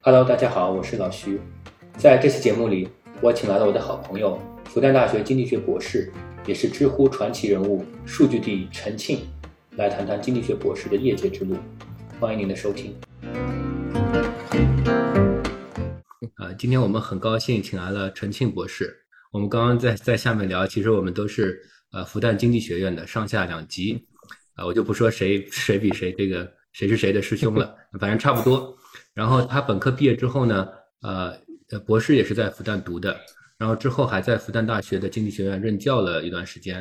Hello，大家好，我是老徐。在这期节目里，我请来了我的好朋友，复旦大学经济学博士，也是知乎传奇人物数据帝陈庆，来谈谈经济学博士的业界之路。欢迎您的收听。啊，今天我们很高兴请来了陈庆博士。我们刚刚在在下面聊，其实我们都是呃复旦经济学院的上下两级，啊，我就不说谁谁比谁这个谁是谁的师兄了，反正差不多。然后他本科毕业之后呢，呃，博士也是在复旦读的，然后之后还在复旦大学的经济学院任教了一段时间。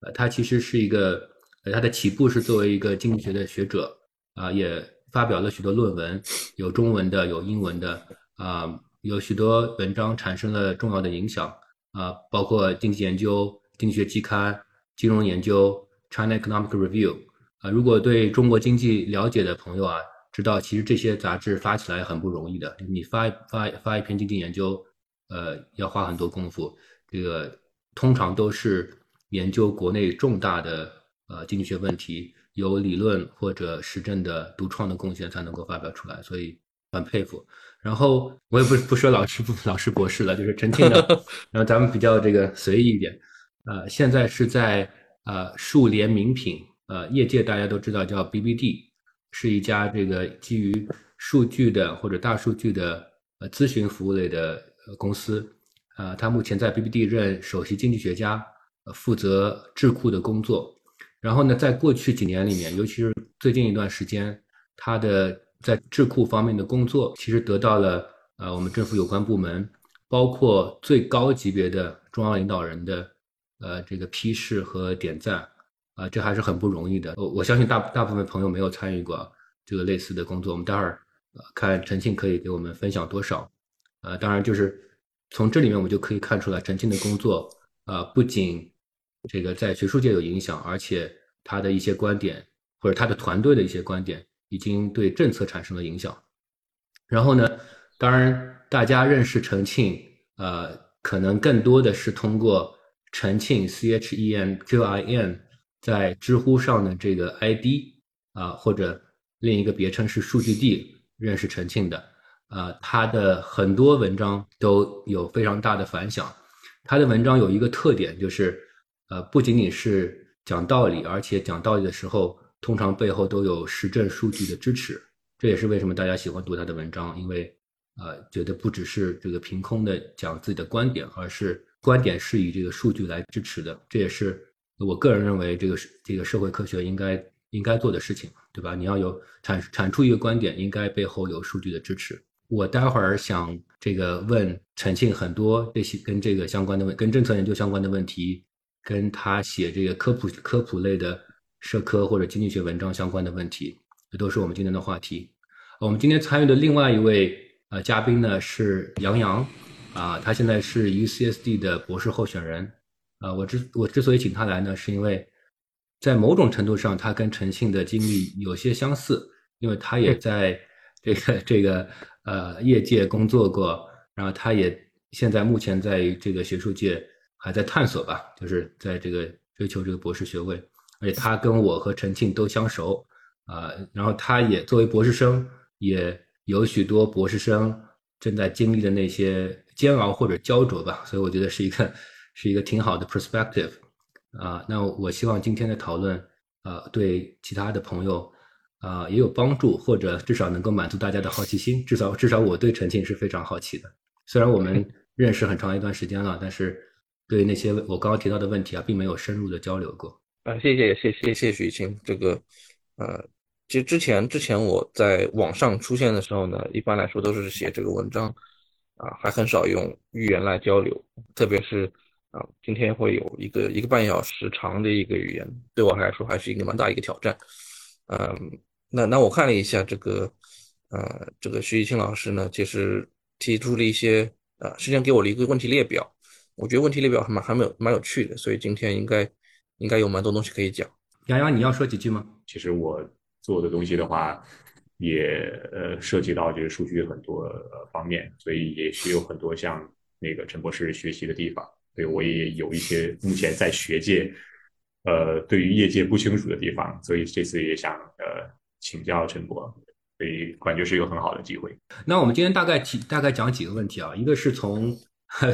呃，他其实是一个，呃，他的起步是作为一个经济学的学者，啊，也发表了许多论文，有中文的，有英文的，啊，有许多文章产生了重要的影响，啊，包括经济研究、经济学期刊、金融研究、China Economic Review，啊，如果对中国经济了解的朋友啊。知道，其实这些杂志发起来很不容易的。你发发发一篇经济研究，呃，要花很多功夫。这个通常都是研究国内重大的呃经济学问题，有理论或者实证的独创的贡献才能够发表出来，所以很佩服。然后我也不不说老师不老师博士了，就是陈庆的。然后咱们比较这个随意一点，呃，现在是在呃数联名品，呃，业界大家都知道叫 BBD。是一家这个基于数据的或者大数据的呃咨询服务类的公司，呃，他目前在 BBD 任首席经济学家，负责智库的工作。然后呢，在过去几年里面，尤其是最近一段时间，他的在智库方面的工作，其实得到了呃我们政府有关部门，包括最高级别的中央领导人的呃这个批示和点赞。啊，这还是很不容易的。我我相信大大部分朋友没有参与过这个类似的工作。我们待会儿看陈庆可以给我们分享多少。呃，当然就是从这里面我们就可以看出来，陈庆的工作啊，不仅这个在学术界有影响，而且他的一些观点或者他的团队的一些观点已经对政策产生了影响。然后呢，当然大家认识陈庆，呃，可能更多的是通过陈庆 C H E N Q I N。在知乎上的这个 ID 啊，或者另一个别称是数据帝，认识陈庆的啊，他的很多文章都有非常大的反响。他的文章有一个特点，就是呃，不仅仅是讲道理，而且讲道理的时候，通常背后都有实证数据的支持。这也是为什么大家喜欢读他的文章，因为呃，觉得不只是这个凭空的讲自己的观点，而是观点是以这个数据来支持的。这也是。我个人认为，这个这个社会科学应该应该做的事情，对吧？你要有产产出一个观点，应该背后有数据的支持。我待会儿想这个问陈庆很多这些跟这个相关的问，跟政策研究相关的问题，跟他写这个科普科普类的社科或者经济学文章相关的问题，这都是我们今天的话题。我们今天参与的另外一位呃嘉宾呢是杨洋，啊，他现在是 UCSD 的博士候选人。啊，我之我之所以请他来呢，是因为在某种程度上，他跟陈庆的经历有些相似，因为他也在这个 这个呃业界工作过，然后他也现在目前在这个学术界还在探索吧，就是在这个追求这个博士学位，而且他跟我和陈庆都相熟啊，然后他也作为博士生，也有许多博士生正在经历的那些煎熬或者焦灼吧，所以我觉得是一个。是一个挺好的 perspective，啊，那我希望今天的讨论，啊，对其他的朋友，啊，也有帮助，或者至少能够满足大家的好奇心。至少，至少我对陈庆是非常好奇的。虽然我们认识很长一段时间了，但是对那些我刚刚提到的问题啊，并没有深入的交流过。啊，谢谢，谢谢，谢谢许青。这个，呃，其实之前之前我在网上出现的时候呢，一般来说都是写这个文章，啊，还很少用语言来交流，特别是。啊，今天会有一个一个半小时长的一个语言，对我来说还是一个蛮大一个挑战。嗯，那那我看了一下这个，呃，这个徐一清老师呢，其实提出了一些，呃，实际上给我了一个问题列表。我觉得问题列表还蛮还蛮有蛮有趣的，所以今天应该应该有蛮多东西可以讲。洋洋，你要说几句吗？其实我做的东西的话，也呃涉及到这个数据很多方面，所以也是有很多向那个陈博士学习的地方。对，我也有一些目前在学界，呃，对于业界不清楚的地方，所以这次也想呃请教陈博，所以感觉是一个很好的机会。那我们今天大概提大概讲几个问题啊，一个是从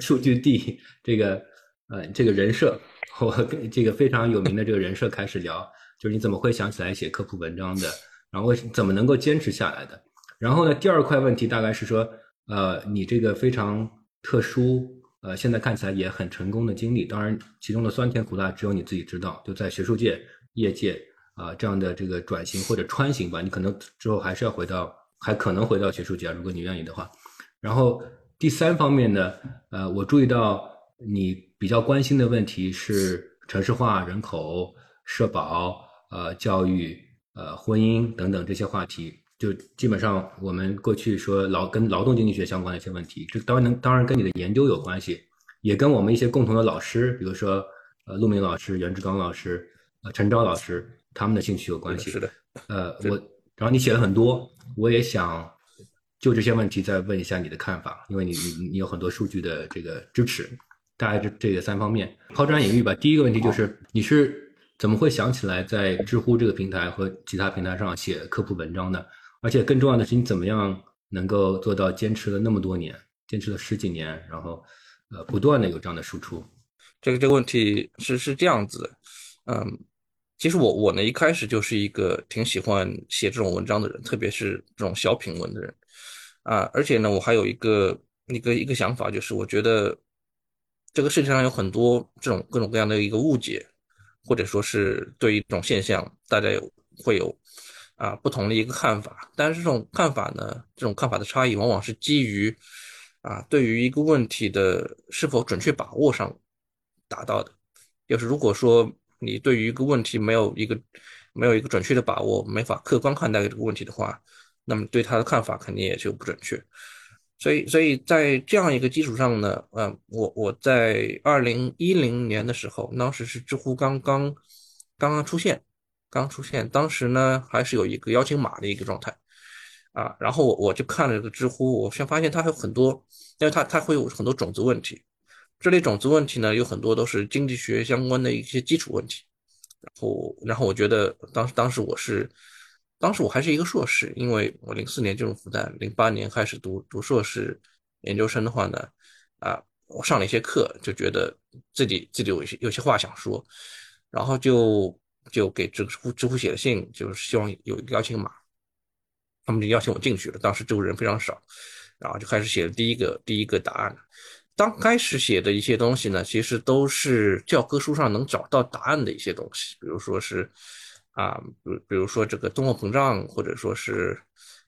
数据地这个呃这个人设，我跟这个非常有名的这个人设开始聊，就是你怎么会想起来写科普文章的，然后怎么能够坚持下来的。然后呢，第二块问题大概是说，呃，你这个非常特殊，呃，现在看起来也很成功的经历，当然其中的酸甜苦辣只有你自己知道，就在学术界、业界啊这样的这个转型或者穿行吧，你可能之后还是要回到，还可能回到学术界，如果你愿意的话。然后第三方面呢，呃，我注意到你比较关心的问题是城市化、人口、社保、呃，教育、呃，婚姻等等这些话题。就基本上我们过去说劳跟劳动经济学相关的一些问题，这当然能当然跟你的研究有关系，也跟我们一些共同的老师，比如说呃陆明老师、袁志刚老师、呃陈钊老师他们的兴趣有关系。是的，呃我然后你写了很多，我也想就这些问题再问一下你的看法，因为你你你有很多数据的这个支持，大概这这个三方面抛砖引玉吧。第一个问题就是你是怎么会想起来在知乎这个平台和其他平台上写科普文章的？而且更重要的是，你怎么样能够做到坚持了那么多年，坚持了十几年，然后，呃，不断的有这样的输出？这个这个问题是是这样子的，嗯，其实我我呢一开始就是一个挺喜欢写这种文章的人，特别是这种小品文的人，啊，而且呢，我还有一个一个一个想法，就是我觉得这个世界上有很多这种各种各样的一个误解，或者说是对于这种现象，大家有会有。啊，不同的一个看法，但是这种看法呢，这种看法的差异往往是基于啊，对于一个问题的是否准确把握上达到的。就是如果说你对于一个问题没有一个没有一个准确的把握，没法客观看待这个问题的话，那么对他的看法肯定也就不准确。所以，所以在这样一个基础上呢，嗯，我我在二零一零年的时候，当时是知乎刚刚刚刚出现。刚出现，当时呢还是有一个邀请码的一个状态，啊，然后我我就看了这个知乎，我先发现它还有很多，因为它它会有很多种子问题，这类种子问题呢有很多都是经济学相关的一些基础问题，然后然后我觉得当时当时我是，当时我还是一个硕士，因为我零四年进入复旦，零八年开始读读硕士研究生的话呢，啊，我上了一些课，就觉得自己自己有些有些话想说，然后就。就给知乎知乎写了信，就是希望有一个邀请码，他们就邀请我进去了。当时知乎人非常少，然后就开始写了第一个第一个答案。刚开始写的一些东西呢，其实都是教科书上能找到答案的一些东西，比如说是啊，比比如说这个通货膨胀，或者说是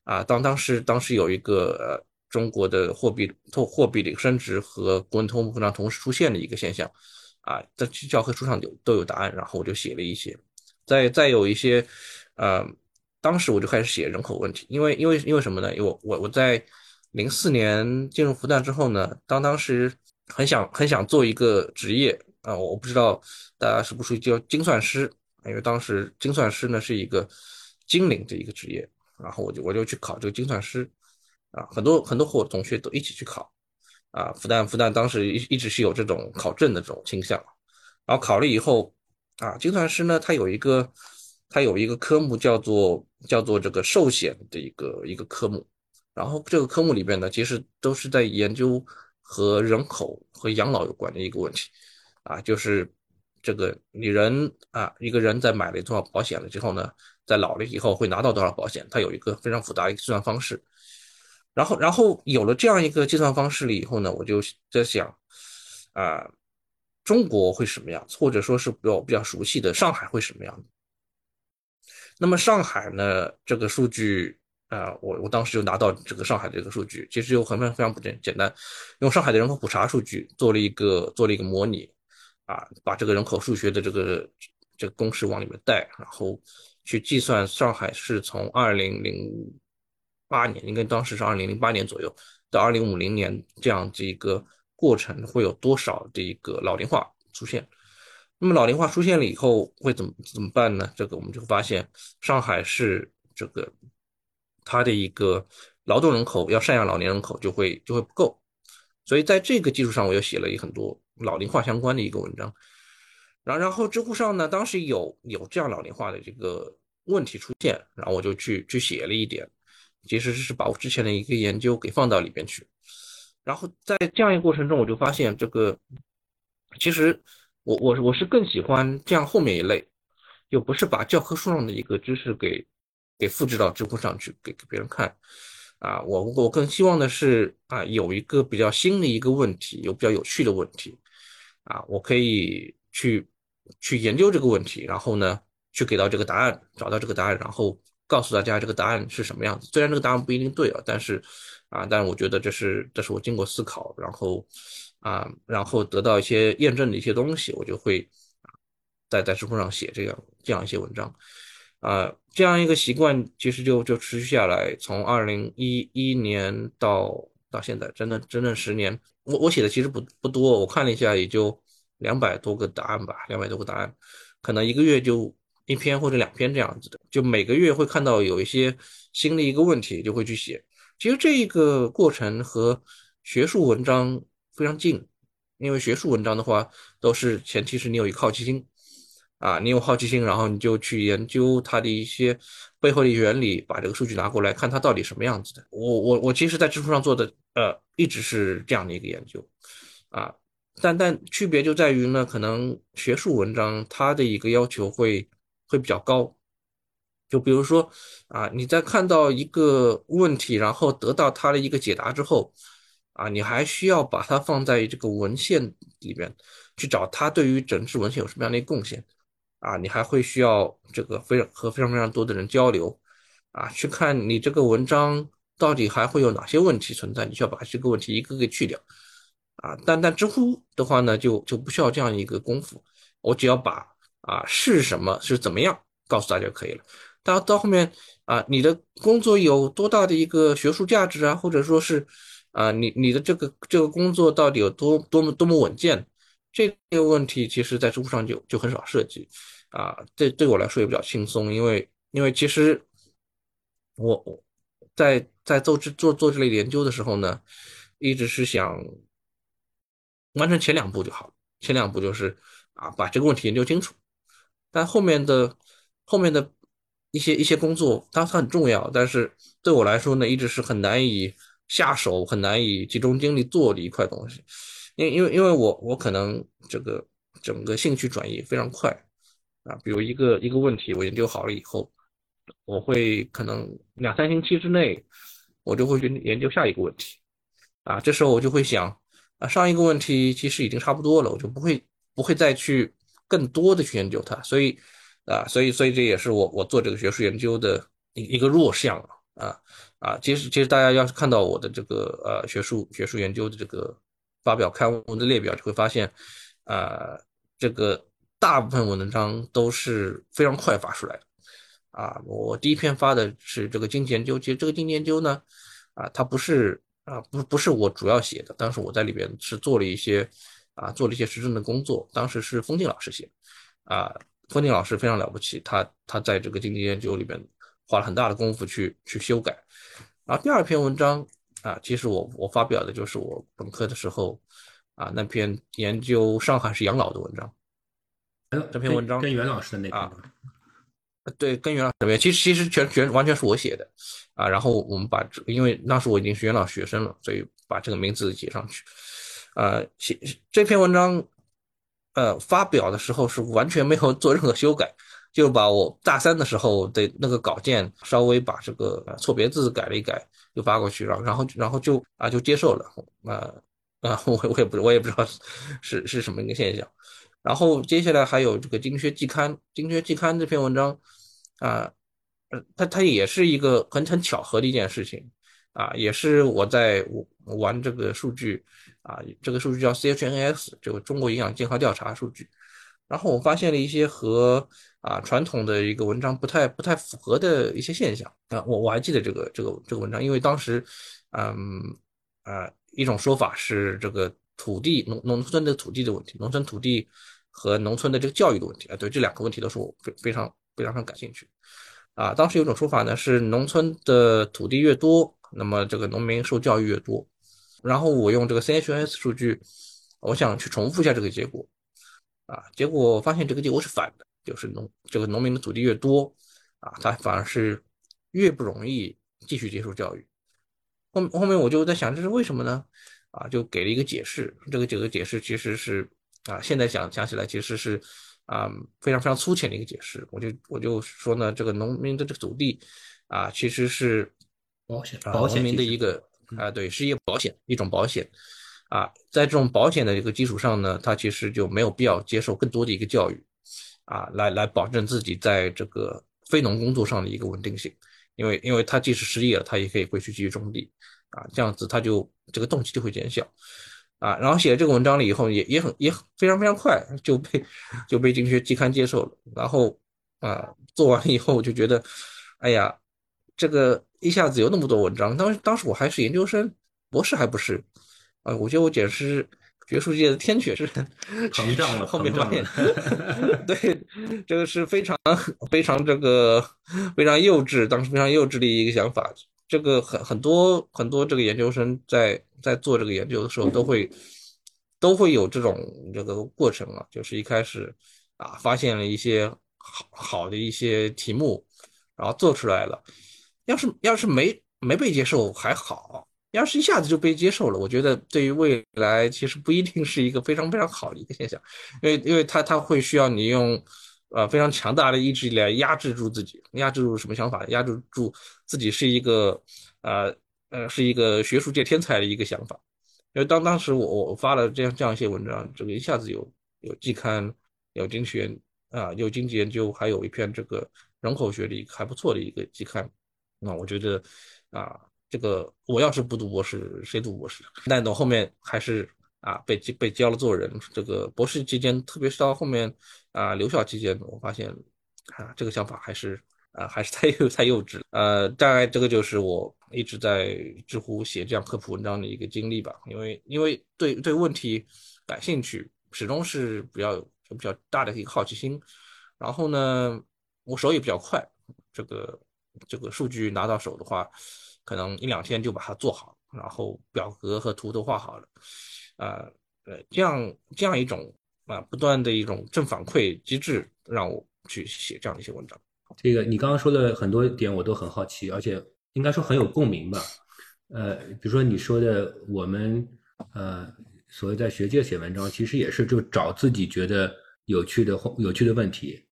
啊，当当时当时有一个呃中国的货币通货币的升值和国内通货膨胀同时出现的一个现象啊，在教科书上有都有答案，然后我就写了一些。再再有一些，呃，当时我就开始写人口问题，因为因为因为什么呢？因为我我我在零四年进入复旦之后呢，当当时很想很想做一个职业啊，我不知道大家是不是叫精算师，因为当时精算师呢是一个精灵的一个职业，然后我就我就去考这个精算师，啊，很多很多和我同学都一起去考，啊，复旦复旦当时一一直是有这种考证的这种倾向，然后考了以后。啊，精算师呢，他有一个，他有一个科目叫做叫做这个寿险的一个一个科目，然后这个科目里边呢，其实都是在研究和人口和养老有关的一个问题，啊，就是这个你人啊，一个人在买了多少保险了之后呢，在老了以后会拿到多少保险，它有一个非常复杂的一个计算方式，然后然后有了这样一个计算方式了以后呢，我就在想，啊。中国会什么样子，或者说是比较比较熟悉的上海会什么样？那么上海呢？这个数据啊，我我当时就拿到这个上海的这个数据，其实就很非常非常不简简单，用上海的人口普查数据做了一个做了一个模拟，啊，把这个人口数学的这个这个公式往里面带，然后去计算上海是从二零零八年，应该当时是二零零八年左右到二零五零年这样子一个。过程会有多少的一个老龄化出现？那么老龄化出现了以后会怎么怎么办呢？这个我们就发现，上海市这个它的一个劳动人口要赡养老年人口就会就会不够，所以在这个基础上，我又写了一很多老龄化相关的一个文章。然然后知乎上呢，当时有有这样老龄化的这个问题出现，然后我就去去写了一点，其实是把我之前的一个研究给放到里边去。然后在这样一个过程中，我就发现这个，其实我我我是更喜欢这样后面一类，又不是把教科书上的一个知识给给复制到知乎上去给给别人看，啊，我我更希望的是啊有一个比较新的一个问题，有比较有趣的问题，啊，我可以去去研究这个问题，然后呢去给到这个答案，找到这个答案，然后告诉大家这个答案是什么样子。虽然这个答案不一定对啊，但是。啊，但是我觉得这是这是我经过思考，然后啊，然后得到一些验证的一些东西，我就会在在知乎上写这样这样一些文章，啊，这样一个习惯其实就就持续下来，从二零一一年到到现在，真的整整十年。我我写的其实不不多，我看了一下，也就两百多个答案吧，两百多个答案，可能一个月就一篇或者两篇这样子的，就每个月会看到有一些新的一个问题，就会去写。其实这一个过程和学术文章非常近，因为学术文章的话，都是前提是你有一个好奇心，啊，你有好奇心，然后你就去研究它的一些背后的原理，把这个数据拿过来看它到底什么样子的。我我我其实，在知乎上做的，呃，一直是这样的一个研究，啊，但但区别就在于呢，可能学术文章它的一个要求会会比较高。就比如说啊，你在看到一个问题，然后得到它的一个解答之后，啊，你还需要把它放在这个文献里边去找它对于整治文献有什么样的一个贡献，啊，你还会需要这个非常和非常非常多的人交流，啊，去看你这个文章到底还会有哪些问题存在，你需要把这个问题一个个去掉，啊，但但知乎的话呢，就就不需要这样一个功夫，我只要把啊是什么是怎么样告诉大家就可以了。到到后面啊，你的工作有多大的一个学术价值啊，或者说是啊，你你的这个这个工作到底有多多么多么稳健？这个问题其实在知乎上就就很少涉及啊。这对我来说也比较轻松，因为因为其实我我在在做这做做这类研究的时候呢，一直是想完成前两步就好，前两步就是啊把这个问题研究清楚，但后面的后面的。一些一些工作，当然它很重要，但是对我来说呢，一直是很难以下手、很难以集中精力做的一块东西。因因为因为我我可能这个整个兴趣转移非常快啊，比如一个一个问题我研究好了以后，我会可能两三星期之内，我就会去研究下一个问题啊。这时候我就会想啊，上一个问题其实已经差不多了，我就不会不会再去更多的去研究它，所以。啊，所以，所以这也是我我做这个学术研究的一一个弱项啊啊，其实其实大家要是看到我的这个呃学术学术研究的这个发表刊物的列表，就会发现，啊，这个大部分文章都是非常快发出来的，啊，我第一篇发的是这个经济研究，其实这个经济研究呢，啊，它不是啊不不是我主要写的，当时我在里边是做了一些啊做了一些实证的工作，当时是封静老师写，啊。封静老师非常了不起，他他在这个经济研究里边花了很大的功夫去去修改。然后第二篇文章啊，其实我我发表的就是我本科的时候啊那篇研究上海市养老的文章。这篇文章跟袁老师的那啊，对，跟袁老师其实其实全全完全是我写的啊。然后我们把这，因为那时我已经是袁老学生了，所以把这个名字写上去。呃，写这篇文章。呃，发表的时候是完全没有做任何修改，就把我大三的时候的那个稿件稍微把这个错别字改了一改，就发过去，然后然后然后就啊就接受了，啊啊我我也不我也不知道是是什么一个现象，然后接下来还有这个《经学季刊》，《经学季刊》这篇文章啊，呃，它它也是一个很很巧合的一件事情啊，也是我在玩这个数据。啊，这个数据叫 CHNS，这个中国营养健康调查数据。然后我发现了一些和啊传统的一个文章不太不太符合的一些现象啊。我我还记得这个这个这个文章，因为当时，嗯啊一种说法是这个土地农农村的土地的问题，农村土地和农村的这个教育的问题啊。对这两个问题都是我非非常非常非常感兴趣。啊，当时有种说法呢，是农村的土地越多，那么这个农民受教育越多。然后我用这个 CHS 数据，我想去重复一下这个结果，啊，结果发现这个结果是反的，就是农这个农民的土地越多，啊，他反而是越不容易继续接受教育。后后面我就在想，这是为什么呢？啊，就给了一个解释。这个这个解释其实是啊，现在想想起来其实是啊非常非常粗浅的一个解释。我就我就说呢，这个农民的这个土地啊，其实是保险保险民的一个啊，对，是一个保险，一种保险。啊，在这种保险的一个基础上呢，他其实就没有必要接受更多的一个教育，啊，来来保证自己在这个非农工作上的一个稳定性。因为因为他即使失业了，他也可以回去继续种地，啊，这样子他就这个动机就会减小，啊，然后写了这个文章了以后，也也很也非常非常快就被就被经济学期刊接受了，然后啊，做完了以后我就觉得，哎呀，这个一下子有那么多文章，当时当时我还是研究生，博士还不是。啊，我觉得我简直是学术界的天选之人，膨胀了，后面发现，对，这个是非常非常这个非常幼稚，当时非常幼稚的一个想法。这个很很多很多这个研究生在在做这个研究的时候，都会都会有这种这个过程啊，就是一开始啊发现了一些好好的一些题目，然后做出来了，要是要是没没被接受还好。要是一下子就被接受了，我觉得对于未来其实不一定是一个非常非常好的一个现象，因为因为他他会需要你用，呃非常强大的意志力来压制住自己，压制住什么想法？压制住自己是一个，呃呃是一个学术界天才的一个想法。因为当当时我我发了这样这样一些文章，这个一下子有有季刊，有经济学啊，有经济研究，还有一篇这个人口学的一个还不错的一个季刊，那我觉得啊。这个我要是不读博士，谁读博士？但到后面还是啊被被教了做人。这个博士期间，特别是到后面啊留校期间，我发现啊这个想法还是啊还是太幼太幼稚。呃，大概这个就是我一直在知乎写这样科普文章的一个经历吧。因为因为对对问题感兴趣，始终是比较比较大的一个好奇心。然后呢，我手也比较快，这个这个数据拿到手的话。可能一两天就把它做好，然后表格和图都画好了，啊，呃，这样这样一种啊，不断的一种正反馈机制，让我去写这样的一些文章。这个你刚刚说的很多点我都很好奇，而且应该说很有共鸣吧？呃，比如说你说的我们呃，所谓在学界写文章，其实也是就找自己觉得有趣的或有趣的问题，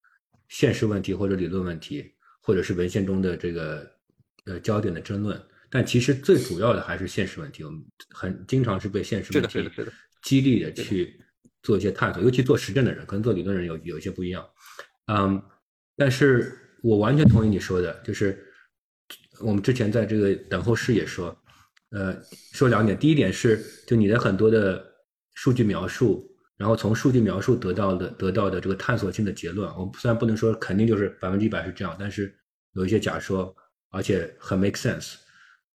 现实问题或者理论问题，或者是文献中的这个。呃，焦点的争论，但其实最主要的还是现实问题。我们很经常是被现实问题激励的去做一些探索，尤其做实证的人，可能做理论人有有一些不一样。嗯，但是我完全同意你说的，就是我们之前在这个等候室也说，呃，说两点。第一点是，就你的很多的数据描述，然后从数据描述得到的得到的这个探索性的结论，我虽然不能说肯定就是百分之一百是这样，但是有一些假说。而且很 make sense。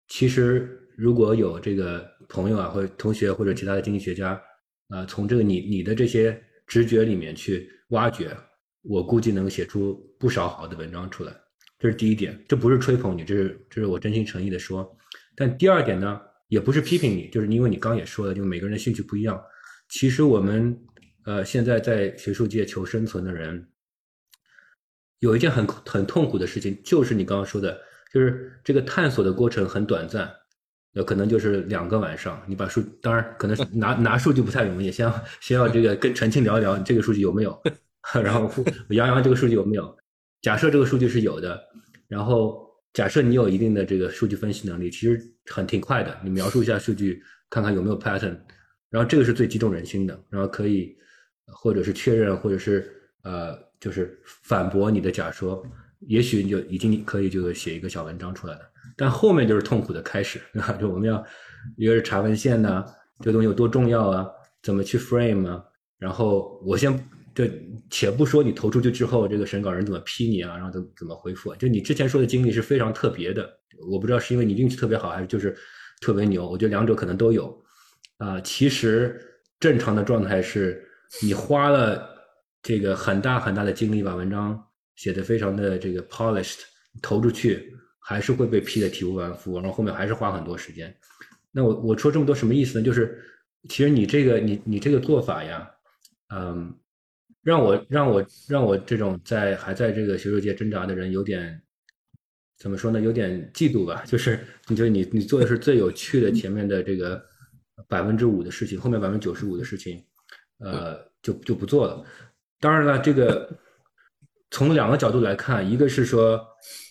其实如果有这个朋友啊，或者同学或者其他的经济学家，啊，从这个你你的这些直觉里面去挖掘，我估计能写出不少好的文章出来。这是第一点，这不是吹捧你，这是这是我真心诚意的说。但第二点呢，也不是批评你，就是因为你刚也说了，就每个人的兴趣不一样。其实我们呃现在在学术界求生存的人，有一件很很痛苦的事情，就是你刚刚说的。就是这个探索的过程很短暂，有可能就是两个晚上，你把数，当然可能是 拿拿数据不太容易，先要先要这个跟陈庆聊一聊这个数据有没有，然后杨洋这个数据有没有，假设这个数据是有的，然后假设你有一定的这个数据分析能力，其实很挺快的，你描述一下数据，看看有没有 pattern，然后这个是最激动人心的，然后可以或者是确认，或者是呃就是反驳你的假说。也许你就已经可以就写一个小文章出来了，但后面就是痛苦的开始，对吧？就我们要一个是查文献呢，这个东西有多重要啊？怎么去 frame 啊？然后我先就且不说你投出去之后，这个审稿人怎么批你啊？然后怎怎么回复？就你之前说的经历是非常特别的，我不知道是因为你运气特别好，还是就是特别牛？我觉得两者可能都有。啊，其实正常的状态是你花了这个很大很大的精力把文章。写的非常的这个 polished，投出去还是会被批的体无完肤，然后后面还是花很多时间。那我我说这么多什么意思呢？就是其实你这个你你这个做法呀，嗯，让我让我让我这种在还在这个学术界挣扎的人有点怎么说呢？有点嫉妒吧。就是 你觉得你你做的是最有趣的前面的这个百分之五的事情，后面百分之九十五的事情，呃，就就不做了。当然了，这个从两个角度来看，一个是说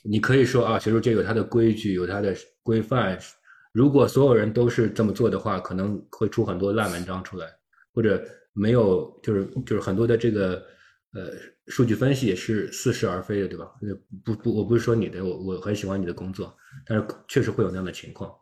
你可以说啊，学术界有它的规矩，有它的规范。如果所有人都是这么做的话，可能会出很多烂文章出来，或者没有，就是就是很多的这个呃数据分析也是似是而非的，对吧？不不，我不是说你的，我我很喜欢你的工作，但是确实会有那样的情况，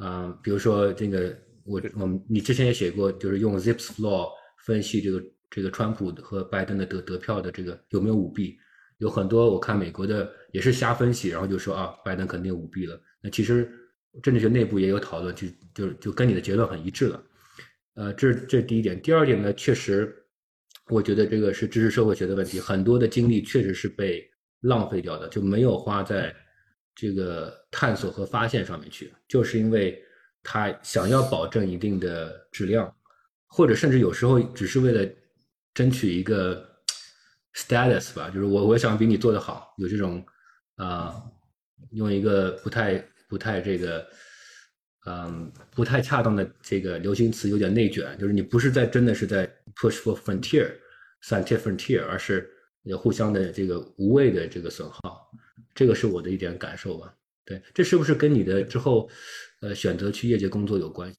嗯，比如说这个我我们你之前也写过，就是用 Zipflow 分析这个这个川普和拜登的得得票的这个有没有舞弊，有很多我看美国的也是瞎分析，然后就说啊拜登肯定舞弊了，那其实。政治学内部也有讨论，就就就跟你的结论很一致了，呃，这这第一点。第二点呢，确实，我觉得这个是知识社会学的问题，很多的精力确实是被浪费掉的，就没有花在这个探索和发现上面去，就是因为他想要保证一定的质量，或者甚至有时候只是为了争取一个 status 吧，就是我我想比你做得好，有这种啊，用一个不太。不太这个，嗯，不太恰当的这个流行词有点内卷，就是你不是在真的是在 push for frontier，scientific frontier，而是互相的这个无谓的这个损耗，这个是我的一点感受吧。对，这是不是跟你的之后，呃，选择去业界工作有关系？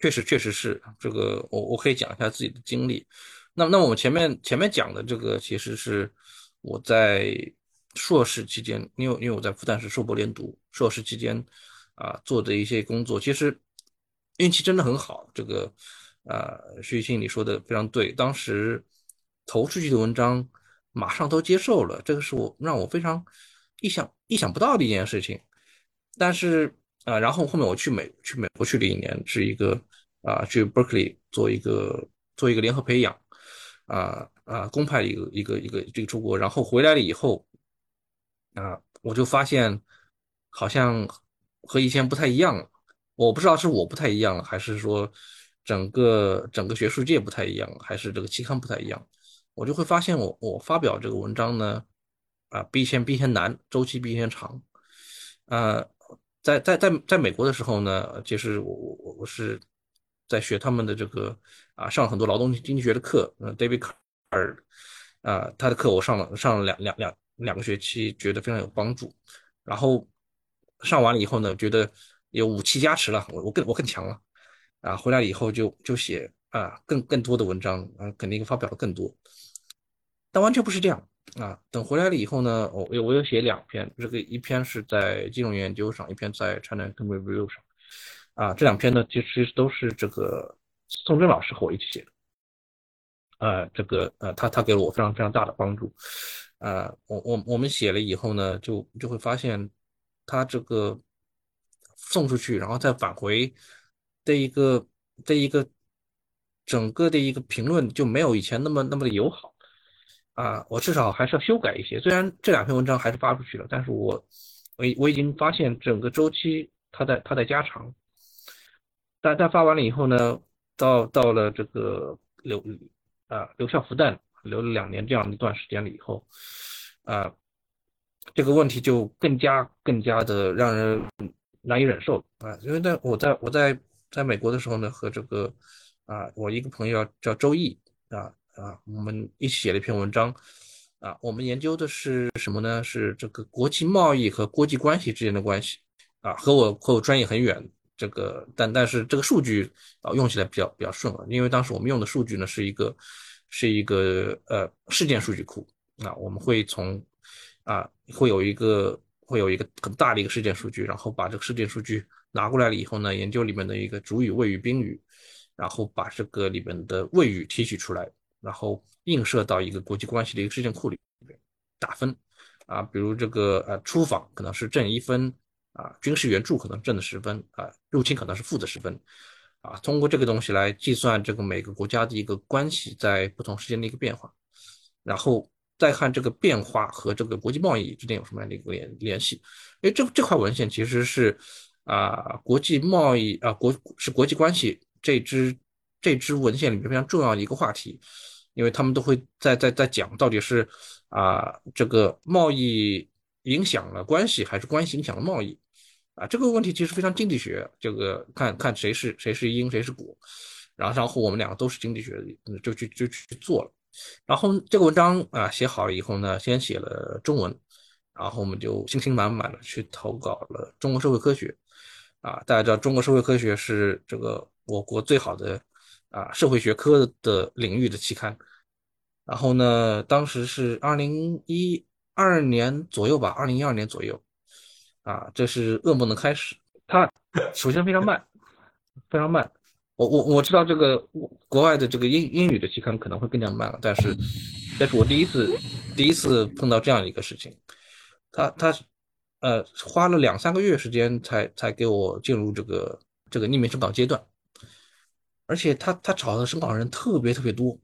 确实，确实是这个，我我可以讲一下自己的经历。那那我们前面前面讲的这个，其实是我在。硕士期间，因为因为我在复旦是硕博连读，硕士期间啊做的一些工作，其实运气真的很好。这个啊，徐庆你说的非常对，当时投出去的文章马上都接受了，这个是我让我非常意想意想不到的一件事情。但是啊，然后后面我去美去美国去了一年，是一个啊去 Berkeley 做一个做一个联合培养啊啊公派一个一个一个这个出国，然后回来了以后。啊，我就发现好像和以前不太一样了。我不知道是我不太一样了，还是说整个整个学术界不太一样，还是这个期刊不太一样。我就会发现，我我发表这个文章呢，啊，比以前比以前难，周期比以前长。呃，在在在在美国的时候呢，其实我我我是在学他们的这个啊，上了很多劳动经济学的课。呃，David Carr 啊，他的课我上了上了两两两。两个学期觉得非常有帮助，然后上完了以后呢，觉得有武器加持了，我我更我更强了，啊，回来以后就就写啊更更多的文章啊，肯定发表了更多，但完全不是这样啊。等回来了以后呢，我我又写两篇，这个一篇是在金融研究上，一篇在 China Review 上，啊，这两篇呢其实都是这个宋真老师和我一起写的，呃，这个呃他他给了我非常非常大的帮助。啊，我我我们写了以后呢，就就会发现，他这个送出去，然后再返回的一个的一个整个的一个评论就没有以前那么那么的友好啊。我至少还是要修改一些，虽然这两篇文章还是发出去了，但是我我我已经发现整个周期它在它在加长。但但发完了以后呢，到到了这个留啊留校复旦。留了两年这样一段时间了以后，啊，这个问题就更加更加的让人难以忍受啊！因为在我在我在在美国的时候呢，和这个啊，我一个朋友叫周毅啊啊，我们一起写了一篇文章啊，我们研究的是什么呢？是这个国际贸易和国际关系之间的关系啊，和我和我专业很远。这个但但是这个数据啊用起来比较比较顺啊，因为当时我们用的数据呢是一个。是一个呃事件数据库啊，我们会从啊会有一个会有一个很大的一个事件数据，然后把这个事件数据拿过来了以后呢，研究里面的一个主语、谓语、宾语，然后把这个里面的谓语提取出来，然后映射到一个国际关系的一个事件库里面打分啊，比如这个呃出访可能是正一分啊，军事援助可能正的十分啊，入侵可能是负的十分。啊，通过这个东西来计算这个每个国家的一个关系在不同时间的一个变化，然后再看这个变化和这个国际贸易之间有什么样的一个联联系。因为这这块文献其实是啊，国际贸易啊国是国际关系这支这支文献里面非常重要的一个话题，因为他们都会在在在讲到底是啊这个贸易影响了关系，还是关系影响了贸易？啊，这个问题其实非常经济学，这个看看谁是谁是因谁是果，然后然后我们两个都是经济学，就去就去做了。然后这个文章啊写好了以后呢，先写了中文，然后我们就信心满满的去投稿了中国社会科学。啊，大家知道中国社会科学是这个我国最好的啊社会学科的领域的期刊。然后呢，当时是二零一二年左右吧，二零一二年左右。啊，这是噩梦的开始。它 首先非常慢，非常慢。我我我知道这个国外的这个英英语的期刊可能会更加慢了，但是这是我第一次第一次碰到这样一个事情。他他呃花了两三个月时间才才给我进入这个这个匿名审稿阶段，而且他他找的审稿人特别特别多。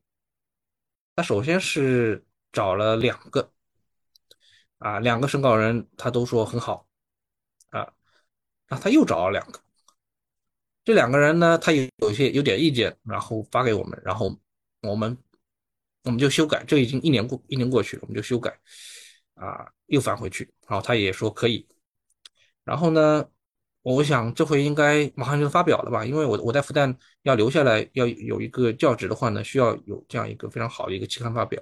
他首先是找了两个啊，两个审稿人他都说很好。啊，他又找了两个，这两个人呢，他有有些有点意见，然后发给我们，然后我们我们就修改，这已经一年过一年过去了，我们就修改，啊，又返回去，然后他也说可以，然后呢，我想这回应该马上就发表了吧，因为我我在复旦要留下来要有一个教职的话呢，需要有这样一个非常好的一个期刊发表，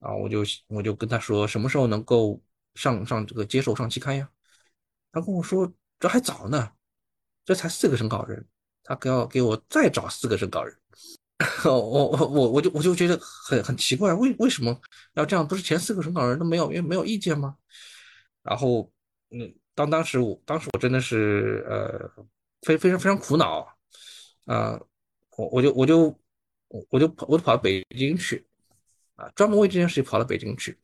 啊，我就我就跟他说什么时候能够上上这个接受上期刊呀？他跟我说：“这还早呢，这才四个审稿人，他给要给我再找四个审稿人。”我我我我就我就觉得很很奇怪，为为什么要这样？不是前四个审稿人都没有因为没有意见吗？然后，嗯，当当时我当时我真的是呃非非常非常苦恼啊，我我就我就我就跑我就跑到北京去啊，专门为这件事情跑到北京去，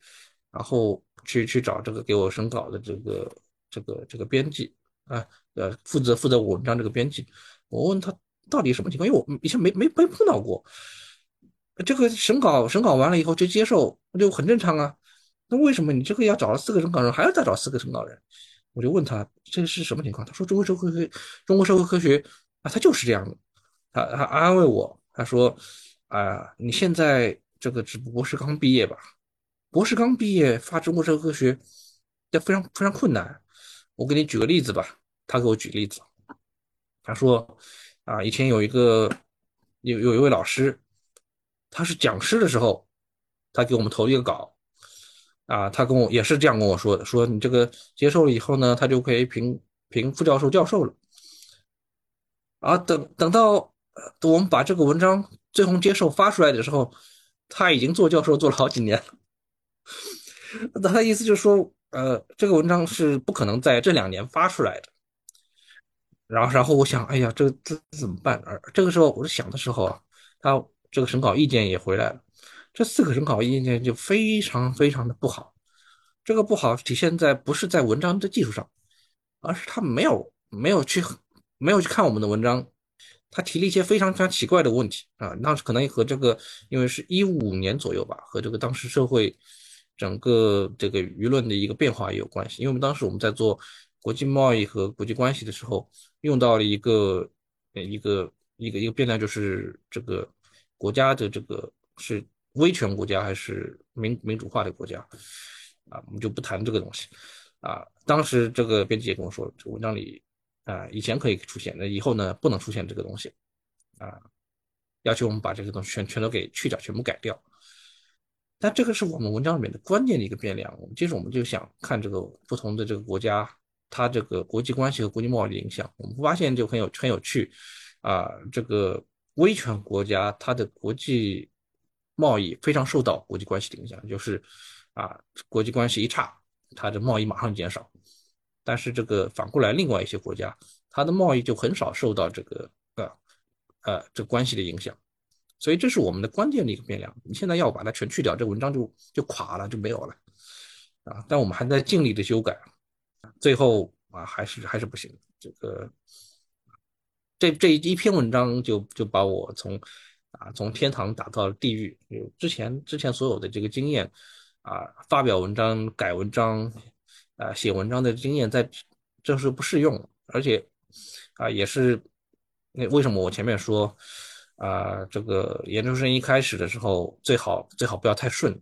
然后去去找这个给我审稿的这个。这个这个编辑啊，呃，负责负责文章这个编辑，我问他到底什么情况，因为我以前没没没碰到过。这个审稿审稿完了以后就接受，就很正常啊。那为什么你这个要找了四个审稿人，还要再找四个审稿人？我就问他这是什么情况？他说中国社会科，中国社会科学啊，他就是这样的。他他安慰我，他说啊，你现在这个只不过是刚毕业吧？博士刚毕业发中国社会科学，要非常非常困难。我给你举个例子吧，他给我举例子，他说，啊，以前有一个有有一位老师，他是讲师的时候，他给我们投一个稿，啊，他跟我也是这样跟我说的，说你这个接受了以后呢，他就可以评评副教授、教授了，啊，等等到我们把这个文章最终接受发出来的时候，他已经做教授做了好几年了，他的意思就是说。呃，这个文章是不可能在这两年发出来的。然后，然后我想，哎呀，这这怎么办？而这个时候，我想的时候啊，他这个审稿意见也回来了。这四个审稿意见就非常非常的不好。这个不好体现在不是在文章的技术上，而是他没有没有去没有去看我们的文章，他提了一些非常非常奇怪的问题啊。当时可能和这个，因为是一五年左右吧，和这个当时社会。整个这个舆论的一个变化也有关系，因为我们当时我们在做国际贸易和国际关系的时候，用到了一个一个一个一个变量，就是这个国家的这个是威权国家还是民民主化的国家啊，我们就不谈这个东西啊。当时这个编辑也跟我说，这文章里啊以前可以出现，那以后呢不能出现这个东西啊，要求我们把这个东西全全都给去掉，全部改掉。但这个是我们文章里面的关键的一个变量。接着我们就想看这个不同的这个国家，它这个国际关系和国际贸易的影响。我们发现就很有很有趣啊，这个威权国家它的国际贸易非常受到国际关系的影响，就是啊国际关系一差，它的贸易马上减少。但是这个反过来，另外一些国家，它的贸易就很少受到这个呃呃这关系的影响。所以这是我们的关键的一个变量。你现在要把它全去掉，这文章就就垮了，就没有了啊！但我们还在尽力的修改，最后啊还是还是不行。这个这这一篇文章就就把我从啊从天堂打到了地狱。之前之前所有的这个经验啊，发表文章、改文章啊、写文章的经验，在这是不适用，而且啊也是那为什么我前面说？啊，这个研究生一开始的时候，最好最好不要太顺，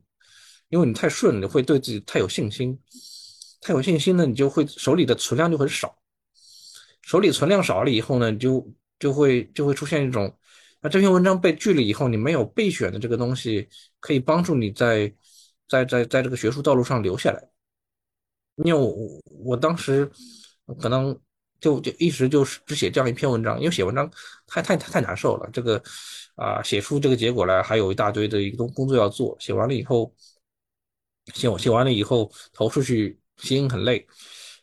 因为你太顺，你会对自己太有信心。太有信心呢，你就会手里的存量就很少，手里存量少了以后呢，你就就会就会出现一种，那这篇文章被拒了以后，你没有备选的这个东西可以帮助你在在在在这个学术道路上留下来。因为我我当时可能就就一直就是只写这样一篇文章，因为写文章太太太太难受了，这个啊写出这个结果来还有一大堆的一个工工作要做，写完了以后写我写完了以后投出去心很累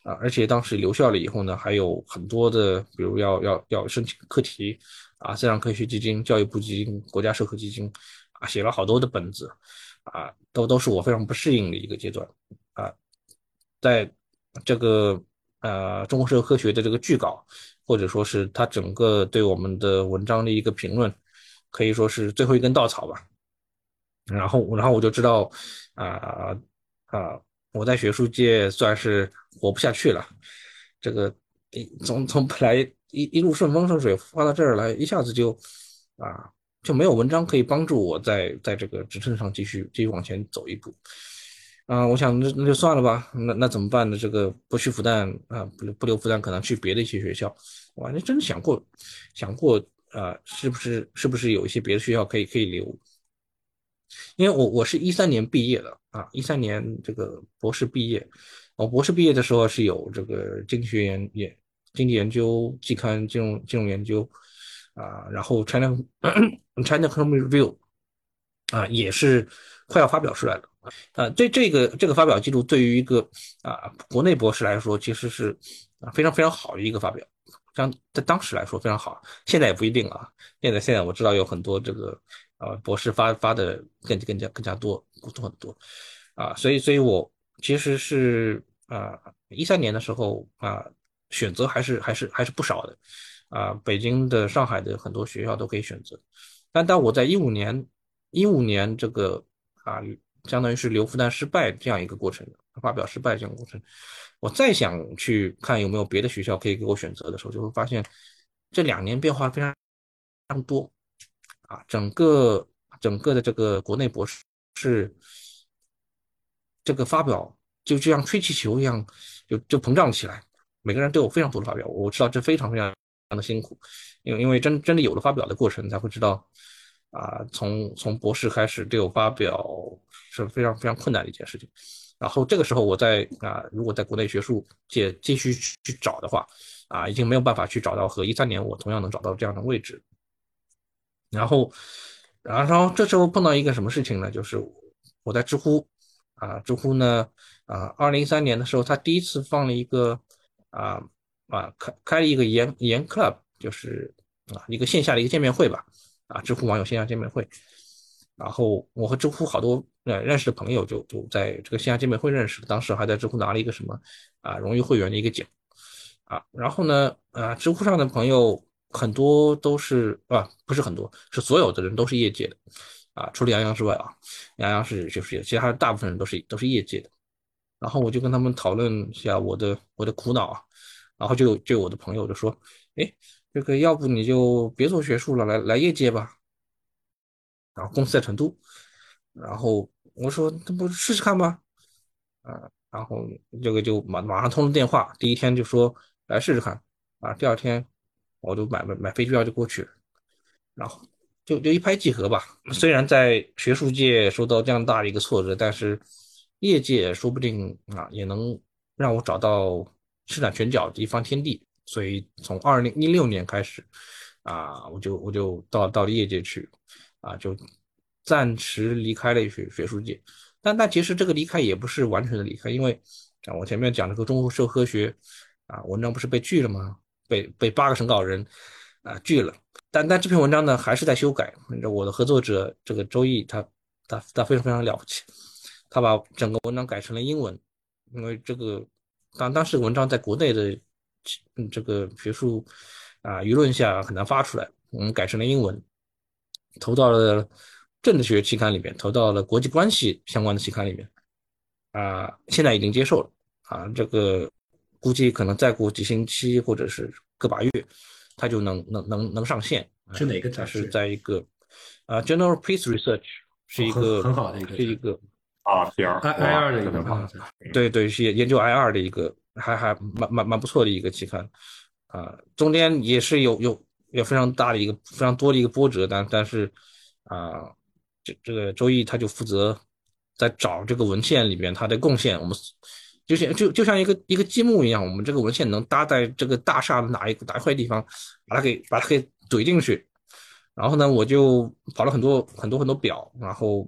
啊，而且当时留校了以后呢，还有很多的，比如要要要申请课题啊，自然科学基金、教育部基金、国家社科基金啊，写了好多的本子啊，都都是我非常不适应的一个阶段啊。在这个呃中国社会科学的这个巨稿，或者说是他整个对我们的文章的一个评论，可以说是最后一根稻草吧。然后，然后我就知道，啊啊，我在学术界算是活不下去了。这个一从从本来一一路顺风顺水，发到这儿来，一下子就啊就没有文章可以帮助我在在这个职称上继续继续往前走一步。啊，我想那那就算了吧，那那怎么办呢？这个不去复旦啊，不不留复旦，可能去别的一些学校。我还真想过，想过啊，是不是是不是有一些别的学校可以可以留？因为我我是一三年毕业的啊，一三年这个博士毕业，我博士毕业的时候是有这个经济学研研经济研究季刊金融金融研究啊，然后 China China Economic Review 啊也是快要发表出来了。啊，这这个这个发表记录对于一个啊国内博士来说，其实是啊非常非常好的一个发表，像在当时来说非常好，现在也不一定啊。现在现在我知道有很多这个呃博士发发的更更加更加多更多很多啊，所以所以我其实是啊一三年的时候啊选择还是还是还是不少的啊，北京的、上海的很多学校都可以选择，但当我在一五年一五年这个啊。相当于是留复旦失败这样一个过程，发表失败这样过程。我再想去看有没有别的学校可以给我选择的时候，就会发现这两年变化非常非常多啊！整个整个的这个国内博士是这个发表就就像吹气球一样，就就膨胀起来。每个人都有非常多的发表，我知道这非常非常的辛苦，因为因为真真的有了发表的过程，才会知道啊，从从博士开始都有发表。是非常非常困难的一件事情，然后这个时候我在啊，如果在国内学术界继续去找的话，啊，已经没有办法去找到和一三年我同样能找到这样的位置。然后，然后这时候碰到一个什么事情呢？就是我在知乎啊，知乎呢啊，二零一三年的时候，他第一次放了一个啊啊开开了一个研研 club，就是啊一个线下的一个见面会吧，啊，知乎网友线下见面会。然后我和知乎好多呃认识的朋友就就在这个线下见面会认识，当时还在知乎拿了一个什么啊荣誉会员的一个奖啊。然后呢啊知乎上的朋友很多都是啊不是很多是所有的人都是业界的啊，除了杨洋之外啊，杨洋是就是其他大部分人都是都是业界的。然后我就跟他们讨论一下我的我的苦恼啊，然后就就我的朋友就说，哎这个要不你就别做学术了，来来业界吧。然后公司在成都，然后我说那不试试看吗？啊，然后这个就马马上通了电话，第一天就说来试试看，啊，第二天我就买买买飞机票就过去，然后就就一拍即合吧。虽然在学术界受到这样大的一个挫折，但是业界说不定啊也能让我找到施展拳脚的一方天地。所以从二零一六年开始，啊，我就我就到到了业界去。啊，就暂时离开了学学术界，但但其实这个离开也不是完全的离开，因为啊，我前面讲这个中国社会科学啊文章不是被拒了吗？被被八个审稿人啊拒了，但但这篇文章呢还是在修改。我的合作者这个周毅，他他他非常非常了不起，他把整个文章改成了英文，因为这个当当时文章在国内的这个学术啊舆论下很难发出来，我们改成了英文。投到了政治学期刊里面，投到了国际关系相关的期刊里面，啊，现在已经接受了，啊，这个估计可能再过几星期或者是个把月，它就能能能能上线。是哪个杂志？是在一个啊，General Peace Research，是一个很好的一个，是一个啊，P R I I 二的一个对对，是研研究 IR 的一个，还还蛮蛮蛮不错的一个期刊，啊，中间也是有有有非常大的一个非常多的一个波折，但但是啊，这这个周易他就负责在找这个文献里边他的贡献，我们就像就就像一个一个积木一样，我们这个文献能搭在这个大厦的哪一哪一块地方，把它给把它给怼进去，然后呢，我就跑了很多很多很多表，然后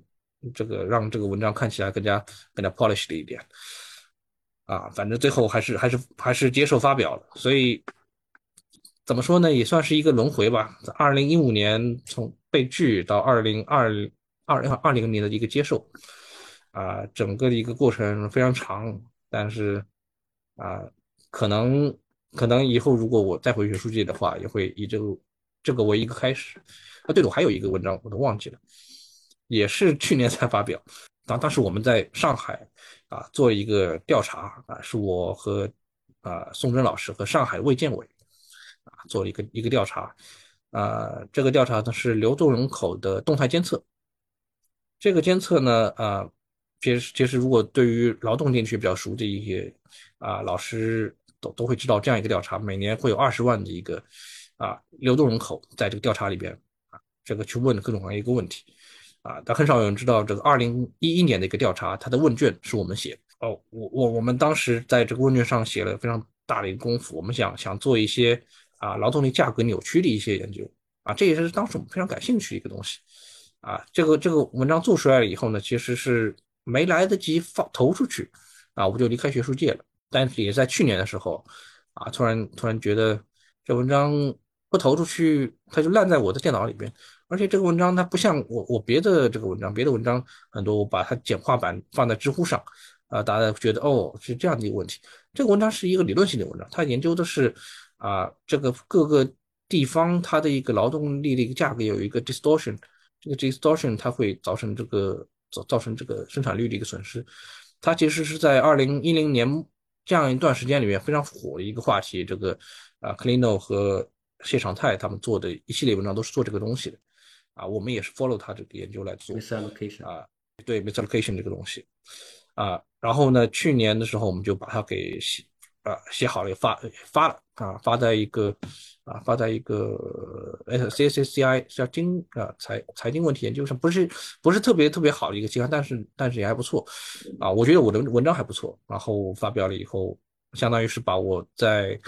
这个让这个文章看起来更加更加 polished 一点。啊，反正最后还是还是还是接受发表了，所以怎么说呢，也算是一个轮回吧。在二零一五年从被拒到二零二二二零年的一个接受，啊，整个的一个过程非常长，但是啊，可能可能以后如果我再回学术界的话，也会以这个这个为一个开始。啊，对了，我还有一个文章我都忘记了，也是去年才发表。当当时我们在上海啊做一个调查啊，是我和啊宋真老师和上海卫健委啊做了一个一个调查啊，这个调查呢是流动人口的动态监测。这个监测呢啊，其实其实如果对于劳动地区比较熟的一些啊老师都都会知道，这样一个调查每年会有二十万的一个啊流动人口在这个调查里边啊，这个去问各种各样一个问题。啊，但很少有人知道这个二零一一年的一个调查，它的问卷是我们写哦。我我我们当时在这个问卷上写了非常大的一个功夫，我们想想做一些啊劳动力价格扭曲的一些研究啊，这也是当时我们非常感兴趣的一个东西啊。这个这个文章做出来了以后呢，其实是没来得及放投出去啊，我就离开学术界了。但是也在去年的时候啊，突然突然觉得这文章不投出去，它就烂在我的电脑里边。而且这个文章它不像我我别的这个文章，别的文章很多我把它简化版放在知乎上，啊，大家觉得哦是这样的一个问题。这个文章是一个理论性的文章，它研究的是啊这个各个地方它的一个劳动力的一个价格有一个 distortion，这个 distortion 它会造成这个造造成这个生产率的一个损失。它其实是在二零一零年这样一段时间里面非常火的一个话题。这个啊 c l i n o 和谢长泰他们做的一系列文章都是做这个东西的。啊，我们也是 follow 他这个研究来做。啊，对 misallocation 这个东西。啊，然后呢，去年的时候我们就把它给写啊写好了发发了啊，发在一个啊发在一个 C S C I 叫经啊财财经问题研究上，不是不是特别特别好的一个期刊，但是但是也还不错。啊，我觉得我的文章还不错，然后发表了以后，相当于是把我在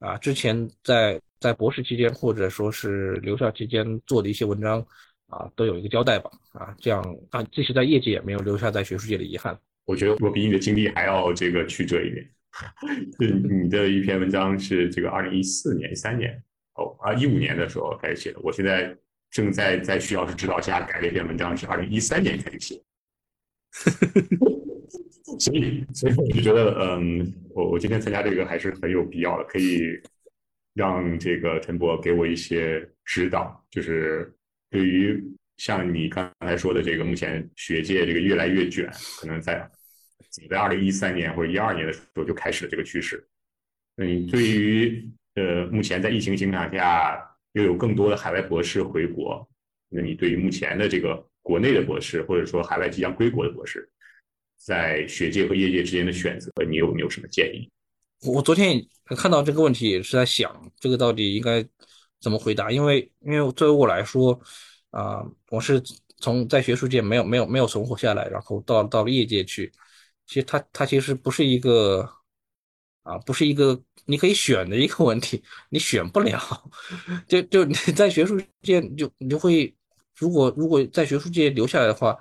啊之前在。在博士期间，或者说是留校期间做的一些文章，啊，都有一个交代吧，啊，这样啊，即使在业界也没有留下在学术界的遗憾。我觉得我比你的经历还要这个曲折一点。你的一篇文章是这个二零一四年、一三年哦啊一五年的时候开始写的，我现在正在在徐老师指导下改了一篇文章，是二零一三年开始写。所以，所以我就觉得，嗯，我我今天参加这个还是很有必要的，可以。让这个陈博给我一些指导，就是对于像你刚才说的这个，目前学界这个越来越卷，可能在在二零一三年或者一二年的时候就开始了这个趋势。嗯，对于呃目前在疫情情况下又有更多的海外博士回国，那你对于目前的这个国内的博士，或者说海外即将归国的博士，在学界和业界之间的选择，你有没有什么建议？我昨天看到这个问题，也是在想这个到底应该怎么回答。因为，因为作为我来说，啊，我是从在学术界没有没有没有存活下来，然后到到了业界去。其实它它其实不是一个啊，不是一个你可以选的一个问题，你选不了。就就你在学术界就你就会，如果如果在学术界留下来的话，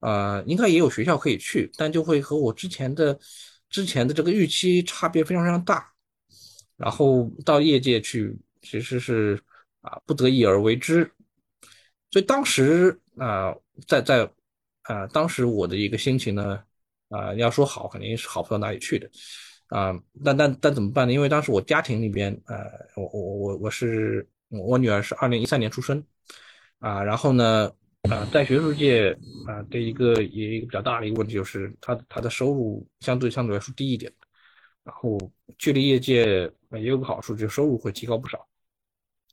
啊，应该也有学校可以去，但就会和我之前的。之前的这个预期差别非常非常大，然后到业界去其实是啊不得已而为之，所以当时啊在在啊当时我的一个心情呢啊要说好肯定是好不到哪里去的啊但但但怎么办呢？因为当时我家庭里边呃我我我我是我女儿是二零一三年出生啊然后呢。啊，在学术界啊的一个也一个比较大的一个问题就是，他他的收入相对相对来说低一点，然后去了业界也有个好处，就收入会提高不少，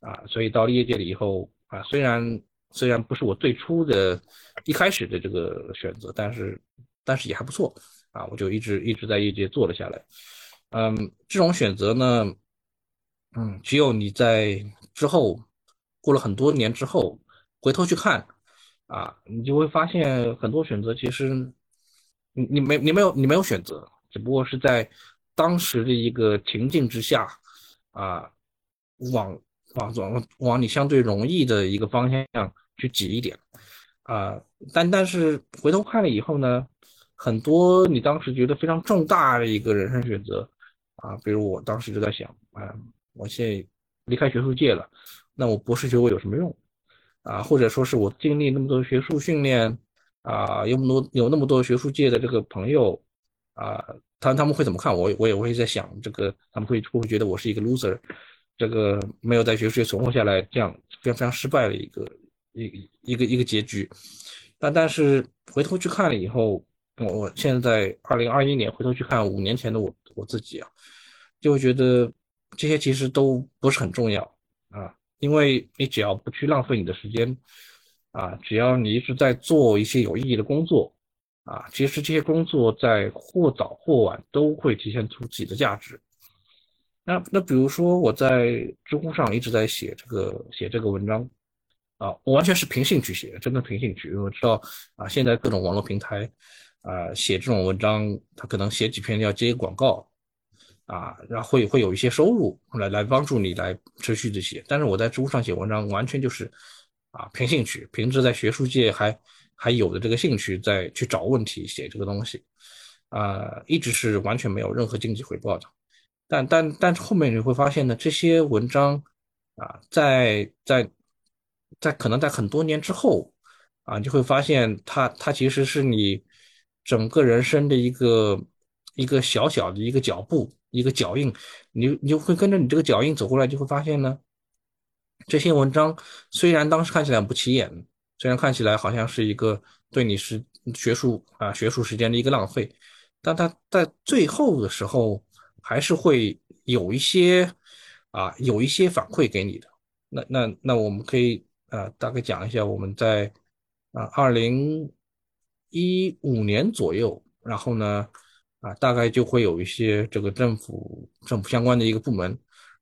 啊，所以到了业界了以后啊，虽然虽然不是我最初的一开始的这个选择，但是但是也还不错。啊，我就一直一直在业界做了下来。嗯，这种选择呢，嗯，只有你在之后过了很多年之后回头去看啊，你就会发现很多选择其实你你没你没有你没有选择，只不过是在当时的一个情境之下啊，往往往往你相对容易的一个方向去挤一点啊，但但是回头看了以后呢，很多你当时觉得非常重大的一个人生选择。啊，比如我当时就在想，啊，我现在离开学术界了，那我博士学位有什么用？啊，或者说是我经历那么多学术训练，啊，有那么多有那么多学术界的这个朋友，啊，他他们会怎么看我？我也会在想，这个他们会会不会觉得我是一个 loser，这个没有在学术界存活下来，这样非常非常失败的一个一一个一个结局。但但是回头去看了以后，我我现在在二零二一年回头去看五年前的我。我自己啊，就会觉得这些其实都不是很重要，因为你只要不去浪费你的时间啊，只要你一直在做一些有意义的工作啊，其实这些工作在或早或晚都会体现出自己的价值。那那比如说我在知乎上一直在写这个写这个文章啊，我完全是凭兴趣写，真的凭兴趣，因为我知道啊，现在各种网络平台。啊，写这种文章，他可能写几篇要接广告，啊，然后会会有一些收入来来帮助你来持续的写。但是我在知乎上写文章，完全就是啊凭兴趣，凭着在学术界还还有的这个兴趣，在去找问题写这个东西，啊，一直是完全没有任何经济回报的。但但但是后面你会发现呢，这些文章啊，在在在可能在很多年之后啊，就会发现它它其实是你。整个人生的一个一个小小的一个脚步，一个脚印，你你就会跟着你这个脚印走过来，就会发现呢，这些文章虽然当时看起来不起眼，虽然看起来好像是一个对你是学术啊学术时间的一个浪费，但它在最后的时候还是会有一些啊有一些反馈给你的。那那那我们可以啊大概讲一下我们在啊二零。一五年左右，然后呢，啊，大概就会有一些这个政府政府相关的一个部门，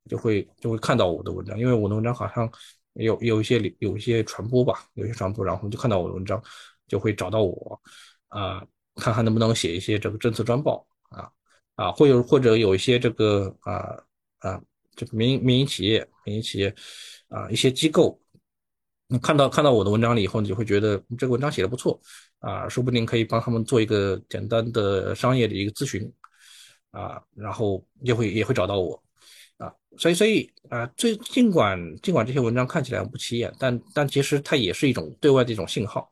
就会就会看到我的文章，因为我的文章好像有有一些有一些传播吧，有些传播，然后就看到我的文章，就会找到我，啊，看看能不能写一些这个政策专报，啊啊，会有或者有一些这个啊啊，这个民民营企业、民营企业啊一些机构。你看到看到我的文章了以后，你就会觉得这个文章写的不错啊，说不定可以帮他们做一个简单的商业的一个咨询啊，然后也会也会找到我啊，所以所以啊，最尽管尽管这些文章看起来不起眼，但但其实它也是一种对外的一种信号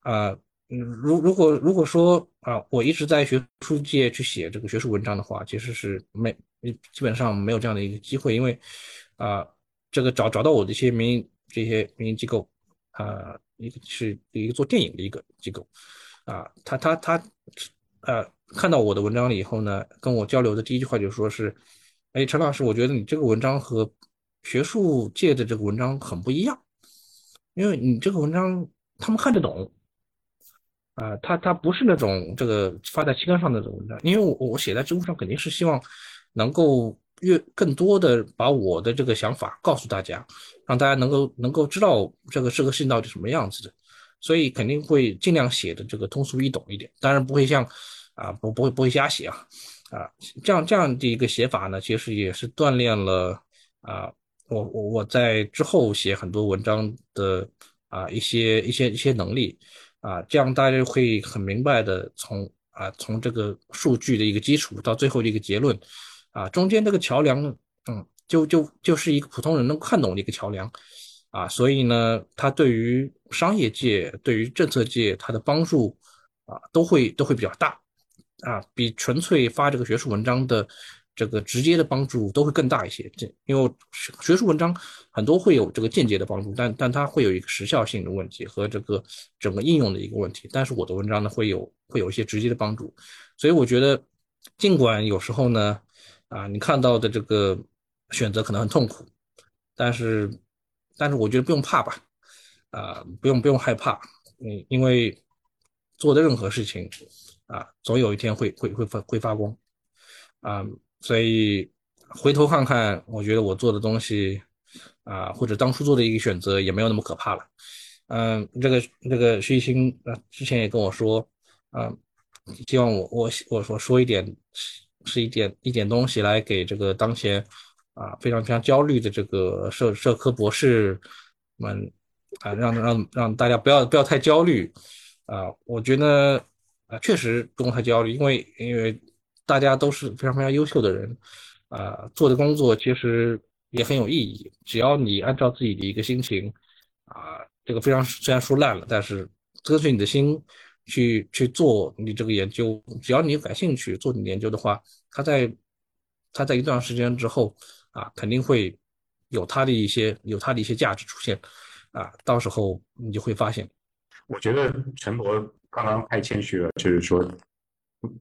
啊，嗯，如如果如果说啊，我一直在学术界去写这个学术文章的话，其实是没基本上没有这样的一个机会，因为啊，这个找找到我的一些民营。这些民营机构，啊，一个是一个做电影的一个机构，啊，他他他，呃，看到我的文章了以后呢，跟我交流的第一句话就说是，哎，陈老师，我觉得你这个文章和学术界的这个文章很不一样，因为你这个文章他们看得懂，啊，他他不是那种这个发在期刊上的文章，因为我我写在知乎上肯定是希望能够。越更多的把我的这个想法告诉大家，让大家能够能够知道这个这个事情到底什么样子的，所以肯定会尽量写的这个通俗易懂一点，当然不会像啊不不会不会瞎写啊啊这样这样的一个写法呢，其实也是锻炼了啊我我我在之后写很多文章的啊一些一些一些能力啊，这样大家会很明白的从啊从这个数据的一个基础到最后的一个结论。啊，中间这个桥梁，嗯，就就就是一个普通人能看懂的一个桥梁，啊，所以呢，它对于商业界、对于政策界，它的帮助啊，都会都会比较大，啊，比纯粹发这个学术文章的这个直接的帮助都会更大一些。这因为学术文章很多会有这个间接的帮助，但但它会有一个时效性的问题和这个整个应用的一个问题。但是我的文章呢，会有会有一些直接的帮助，所以我觉得，尽管有时候呢。啊，你看到的这个选择可能很痛苦，但是，但是我觉得不用怕吧，啊，不用不用害怕，嗯，因为做的任何事情，啊，总有一天会会会发会发光啊，所以回头看看，我觉得我做的东西啊，或者当初做的一个选择也没有那么可怕了。嗯，这个这个徐艺兴啊，之前也跟我说，啊，希望我我我说说一点是一点一点东西来给这个当前啊非常非常焦虑的这个社社科博士们啊，让让让大家不要不要太焦虑啊，我觉得啊确实不用太焦虑，因为因为大家都是非常非常优秀的人啊，做的工作其实也很有意义，只要你按照自己的一个心情啊。这个非常虽然说烂了，但是跟随你的心去去做你这个研究，只要你感兴趣做你研究的话，它在它在一段时间之后啊，肯定会有它的一些有它的一些价值出现啊，到时候你就会发现。我觉得陈博刚刚太谦虚了，就是说。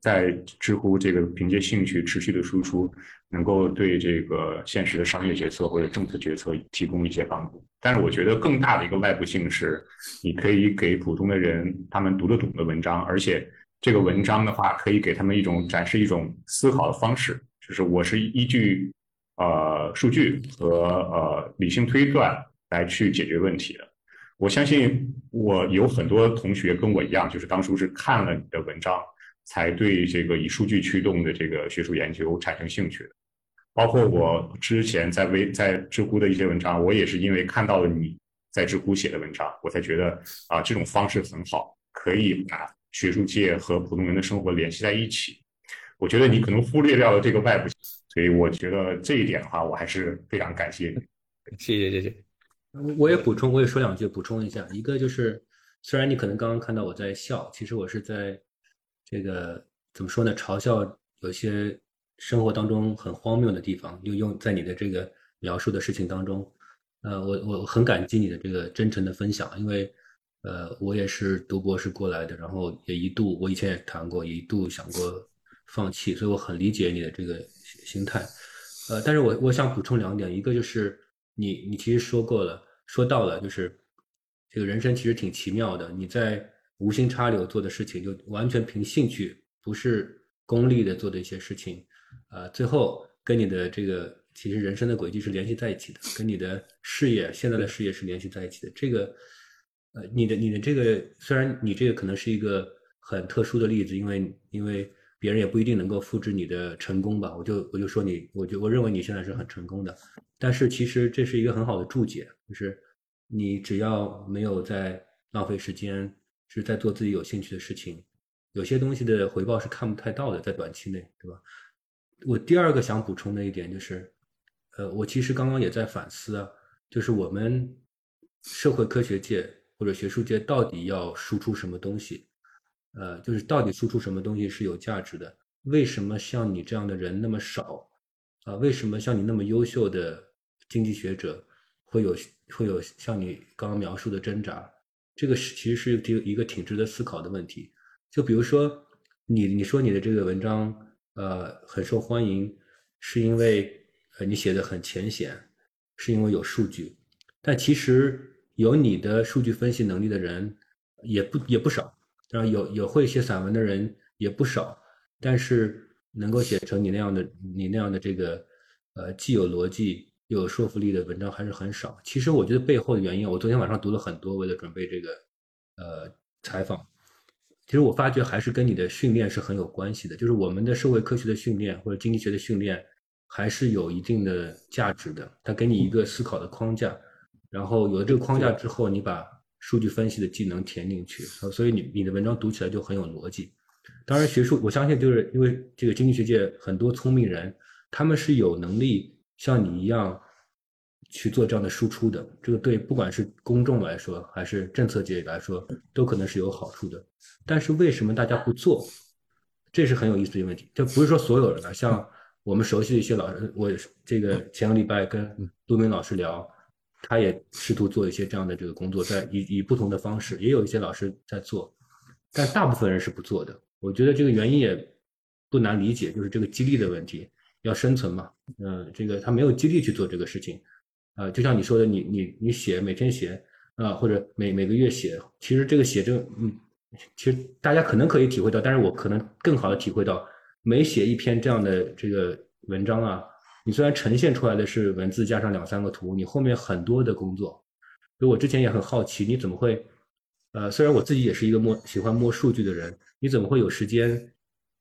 在知乎这个凭借兴趣持续的输出，能够对这个现实的商业决策或者政策决策提供一些帮助。但是我觉得更大的一个外部性是，你可以给普通的人他们读得懂的文章，而且这个文章的话可以给他们一种展示一种思考的方式，就是我是依据呃数据和呃理性推断来去解决问题的。我相信我有很多同学跟我一样，就是当初是看了你的文章。才对这个以数据驱动的这个学术研究产生兴趣的，包括我之前在微在知乎的一些文章，我也是因为看到了你在知乎写的文章，我才觉得啊这种方式很好，可以把学术界和普通人的生活联系在一起。我觉得你可能忽略掉了这个外部，所以我觉得这一点的话，我还是非常感谢你。谢谢谢谢。我也补充，我也说两句，补充一下，一个就是虽然你可能刚刚看到我在笑，其实我是在。这个怎么说呢？嘲笑有些生活当中很荒谬的地方，就用在你的这个描述的事情当中。呃，我我很感激你的这个真诚的分享，因为呃，我也是读博士过来的，然后也一度我以前也谈过，一度想过放弃，所以我很理解你的这个心态。呃，但是我我想补充两点，一个就是你你其实说过了，说到了，就是这个人生其实挺奇妙的，你在。无心插柳做的事情，就完全凭兴趣，不是功利的做的一些事情，呃，最后跟你的这个其实人生的轨迹是联系在一起的，跟你的事业现在的事业是联系在一起的。这个，呃，你的你的这个，虽然你这个可能是一个很特殊的例子，因为因为别人也不一定能够复制你的成功吧，我就我就说你，我就我认为你现在是很成功的，但是其实这是一个很好的注解，就是你只要没有在浪费时间。是在做自己有兴趣的事情，有些东西的回报是看不太到的，在短期内，对吧？我第二个想补充的一点就是，呃，我其实刚刚也在反思啊，就是我们社会科学界或者学术界到底要输出什么东西？呃，就是到底输出什么东西是有价值的？为什么像你这样的人那么少？啊，为什么像你那么优秀的经济学者会有会有像你刚刚描述的挣扎？这个是其实是一一个挺值得思考的问题。就比如说，你你说你的这个文章，呃，很受欢迎，是因为呃你写的很浅显，是因为有数据。但其实有你的数据分析能力的人也不也不少，然后有有会写散文的人也不少，但是能够写成你那样的你那样的这个呃既有逻辑。有说服力的文章还是很少。其实我觉得背后的原因，我昨天晚上读了很多，为了准备这个呃采访。其实我发觉还是跟你的训练是很有关系的。就是我们的社会科学的训练或者经济学的训练，还是有一定的价值的。它给你一个思考的框架，然后有了这个框架之后，你把数据分析的技能填进去，所以你你的文章读起来就很有逻辑。当然，学术我相信就是因为这个经济学界很多聪明人，他们是有能力像你一样。去做这样的输出的，这个对不管是公众来说，还是政策界来说，都可能是有好处的。但是为什么大家不做？这是很有意思的一个问题。这不是说所有人啊，像我们熟悉的一些老师，我这个前个礼拜跟陆明老师聊，他也试图做一些这样的这个工作，在以以不同的方式，也有一些老师在做，但大部分人是不做的。我觉得这个原因也不难理解，就是这个激励的问题，要生存嘛，嗯，这个他没有激励去做这个事情。啊，就像你说的，你你你写每天写啊，或者每每个月写，其实这个写这嗯其实大家可能可以体会到，但是我可能更好的体会到，每写一篇这样的这个文章啊，你虽然呈现出来的是文字加上两三个图，你后面很多的工作。所以我之前也很好奇，你怎么会，呃，虽然我自己也是一个摸喜欢摸数据的人，你怎么会有时间，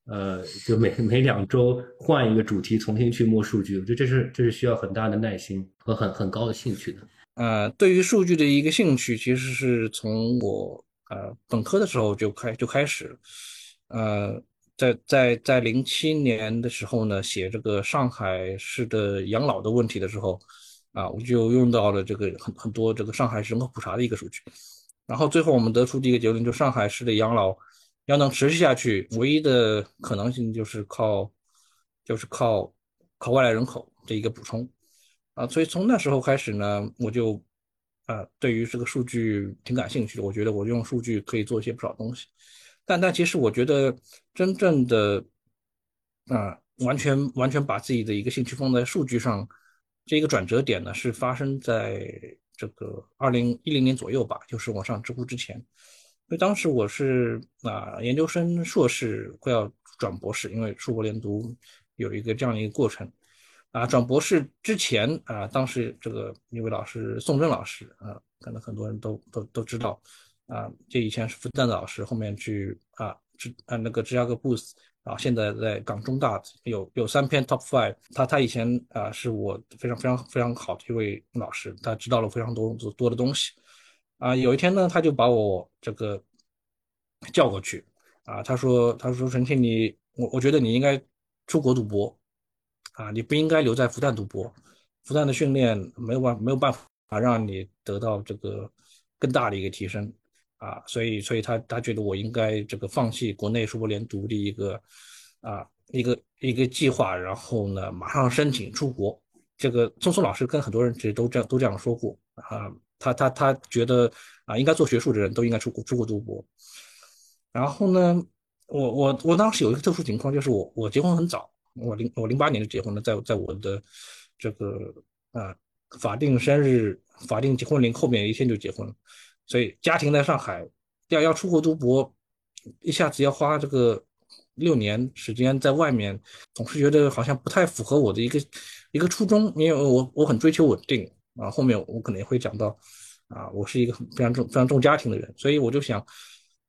呃，就每每两周换一个主题重新去摸数据？我觉得这是这是需要很大的耐心和很很高的兴趣的。呃，对于数据的一个兴趣，其实是从我呃本科的时候就开就开始，呃，在在在零七年的时候呢，写这个上海市的养老的问题的时候，啊，我就用到了这个很很多这个上海市人口普查的一个数据，然后最后我们得出的一个结论，就上海市的养老要能持续下去，唯一的可能性就是靠就是靠靠外来人口这一个补充。啊，所以从那时候开始呢，我就，啊，对于这个数据挺感兴趣的。我觉得我用数据可以做一些不少东西，但但其实我觉得真正的，啊，完全完全把自己的一个兴趣放在数据上，这一个转折点呢，是发生在这个二零一零年左右吧，就是我上知乎之前。因为当时我是啊，研究生、硕士快要转博士，因为硕博连读有一个这样的一个过程。啊，转博士之前啊，当时这个一位老师宋真老师啊，可能很多人都都都知道啊，这以前是复旦的老师，后面去啊芝啊那个芝加哥 b o o t 啊现在在港中大有有三篇 Top Five，他他以前啊是我非常非常非常好的一位老师，他知道了非常多多的东西啊，有一天呢，他就把我这个叫过去啊，他说他说陈庆你我我觉得你应该出国读博。啊，你不应该留在复旦读博，复旦的训练没有办没有办法让你得到这个更大的一个提升啊，所以所以他他觉得我应该这个放弃国内硕博连读的一个啊一个一个计划，然后呢马上申请出国。这个松松老师跟很多人其实都这样都这样说过啊，他他他觉得啊应该做学术的人都应该出国出国读博。然后呢，我我我当时有一个特殊情况，就是我我结婚很早。我零我零八年就结婚了，在在我的这个啊法定生日法定结婚龄后面一天就结婚了，所以家庭在上海要要出国读博，一下子要花这个六年时间在外面，总是觉得好像不太符合我的一个一个初衷，因为我我很追求稳定啊，后面我可能也会讲到啊，我是一个很非常重非常重家庭的人，所以我就想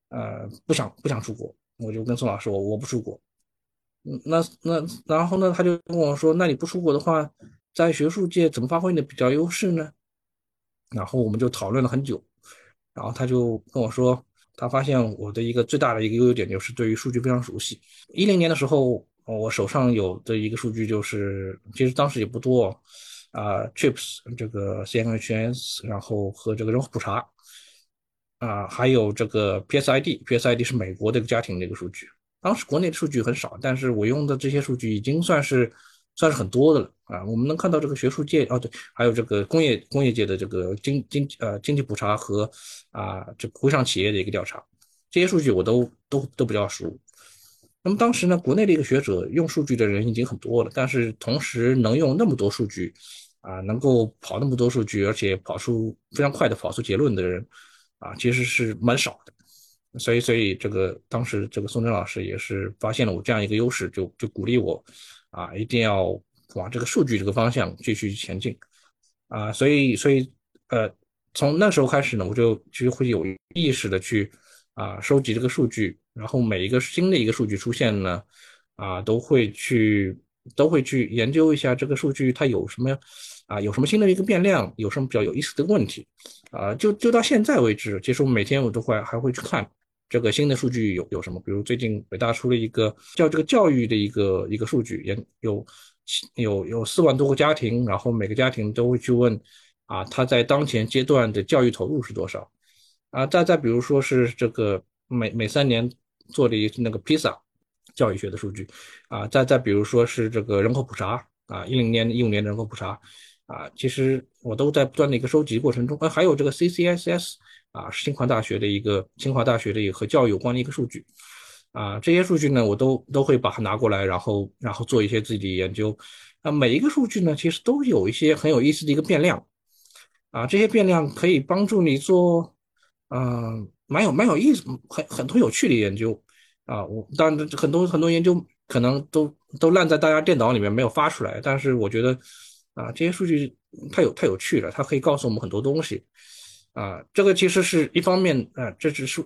呃不想不想出国，我就跟宋老师我我不出国。嗯那那然后呢？他就跟我说：“那你不出国的话，在学术界怎么发挥你的比较优势呢？”然后我们就讨论了很久。然后他就跟我说，他发现我的一个最大的一个优点就是对于数据非常熟悉。一零年的时候，我手上有的一个数据就是，其实当时也不多啊，Trips 这个 CNHS，然后和这个人口普查啊，还有这个 PSID，PSID 是美国的一个家庭的一个数据。当时国内的数据很少，但是我用的这些数据已经算是算是很多的了啊。我们能看到这个学术界哦，对，还有这个工业工业界的这个经经呃经济普查和啊这个微商企业的一个调查，这些数据我都都都比较熟。那么当时呢，国内的一个学者用数据的人已经很多了，但是同时能用那么多数据啊，能够跑那么多数据，而且跑出非常快的跑出结论的人啊，其实是蛮少的。所以，所以这个当时这个宋真老师也是发现了我这样一个优势，就就鼓励我，啊，一定要往这个数据这个方向继续前进，啊，所以，所以，呃，从那时候开始呢，我就其实会有意识的去啊收集这个数据，然后每一个新的一个数据出现呢，啊，都会去都会去研究一下这个数据它有什么啊有什么新的一个变量，有什么比较有意思的问题，啊，就就到现在为止，其实我每天我都会还会去看。这个新的数据有有什么？比如最近北大出了一个叫这个教育的一个一个数据，也有有有四万多个家庭，然后每个家庭都会去问啊，他在当前阶段的教育投入是多少？啊，再再比如说是这个每每三年做的一次那个披萨教育学的数据啊，再再比如说是这个人口普查啊，一零年一五年的人口普查啊，其实我都在不断的一个收集过程中，啊，还有这个 CCSS。啊，清华大学的一个清华大学的一个和教育有关的一个数据，啊，这些数据呢，我都都会把它拿过来，然后然后做一些自己的研究。啊，每一个数据呢，其实都有一些很有意思的一个变量，啊，这些变量可以帮助你做，啊，蛮有蛮有意思，很很多有趣的研究啊。我当然很多很多研究可能都都烂在大家电脑里面没有发出来，但是我觉得啊，这些数据太有太有趣了，它可以告诉我们很多东西啊。这个其实是一方面啊，这只是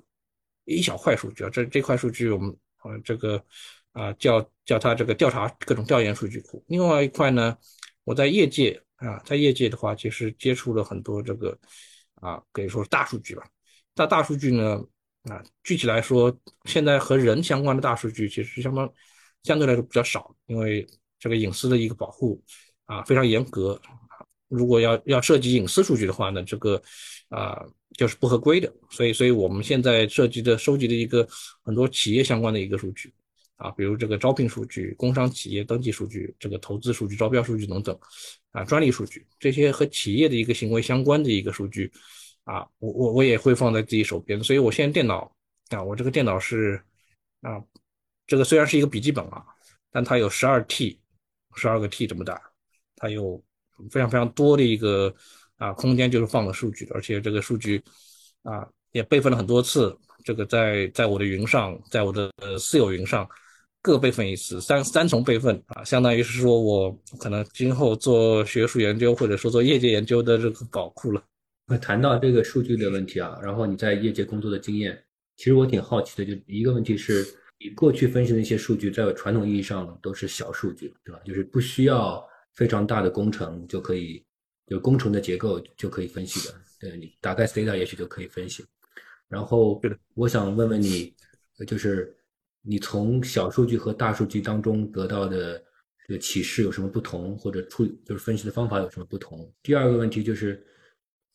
一小块数据啊，这这块数据我们啊这个啊叫叫它这个调查各种调研数据库。另外一块呢，我在业界啊，在业界的话，其实接触了很多这个啊，可以说是大数据吧。大大数据呢，啊，具体来说，现在和人相关的大数据其实相当相对来说比较少，因为这个隐私的一个保护啊非常严格。如果要要涉及隐私数据的话呢，这个啊就是不合规的。所以，所以我们现在涉及的收集的一个很多企业相关的一个数据啊，比如这个招聘数据、工商企业登记数据、这个投资数据、招标数据等等啊，专利数据这些和企业的一个行为相关的一个数据。啊，我我我也会放在自己手边，所以我现在电脑啊，我这个电脑是啊，这个虽然是一个笔记本啊，但它有十二 T，十二个 T 这么大，它有非常非常多的一个啊空间，就是放的数据，而且这个数据啊也备份了很多次，这个在在我的云上，在我的私有云上各备份一次，三三重备份啊，相当于是说我可能今后做学术研究或者说做业界研究的这个宝库了。那谈到这个数据的问题啊，然后你在业界工作的经验，其实我挺好奇的，就一个问题是，你过去分析的一些数据，在传统意义上都是小数据，对吧？就是不需要非常大的工程就可以，就工程的结构就可以分析的，对你打开 Stata 也许就可以分析。然后，我想问问你，就是你从小数据和大数据当中得到的这个启示有什么不同，或者处就是分析的方法有什么不同？第二个问题就是。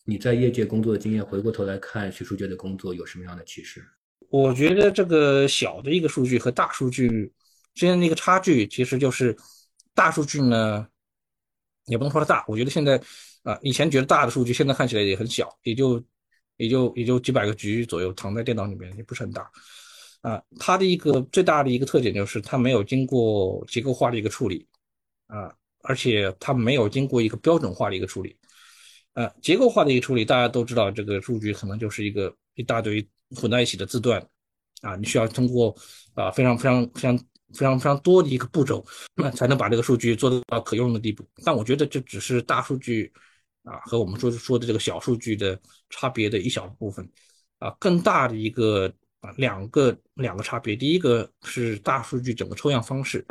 你在业界工作的经验，回过头来看学术界的工作有什么样的启示？我觉得这个小的一个数据和大数据之间的一个差距，其实就是大数据呢，也不能说它大。我觉得现在啊，以前觉得大的数据，现在看起来也很小，也就也就也就几百个局左右躺在电脑里面，也不是很大。啊，它的一个最大的一个特点就是它没有经过结构化的一个处理啊，而且它没有经过一个标准化的一个处理。呃，结构化的一个处理，大家都知道，这个数据可能就是一个一大堆混在一起的字段，啊，你需要通过啊非常非常非常非常非常多的一个步骤，那才能把这个数据做到可用的地步。但我觉得这只是大数据啊和我们说说的这个小数据的差别的一小部分，啊，更大的一个啊两个两个差别，第一个是大数据整个抽样方式，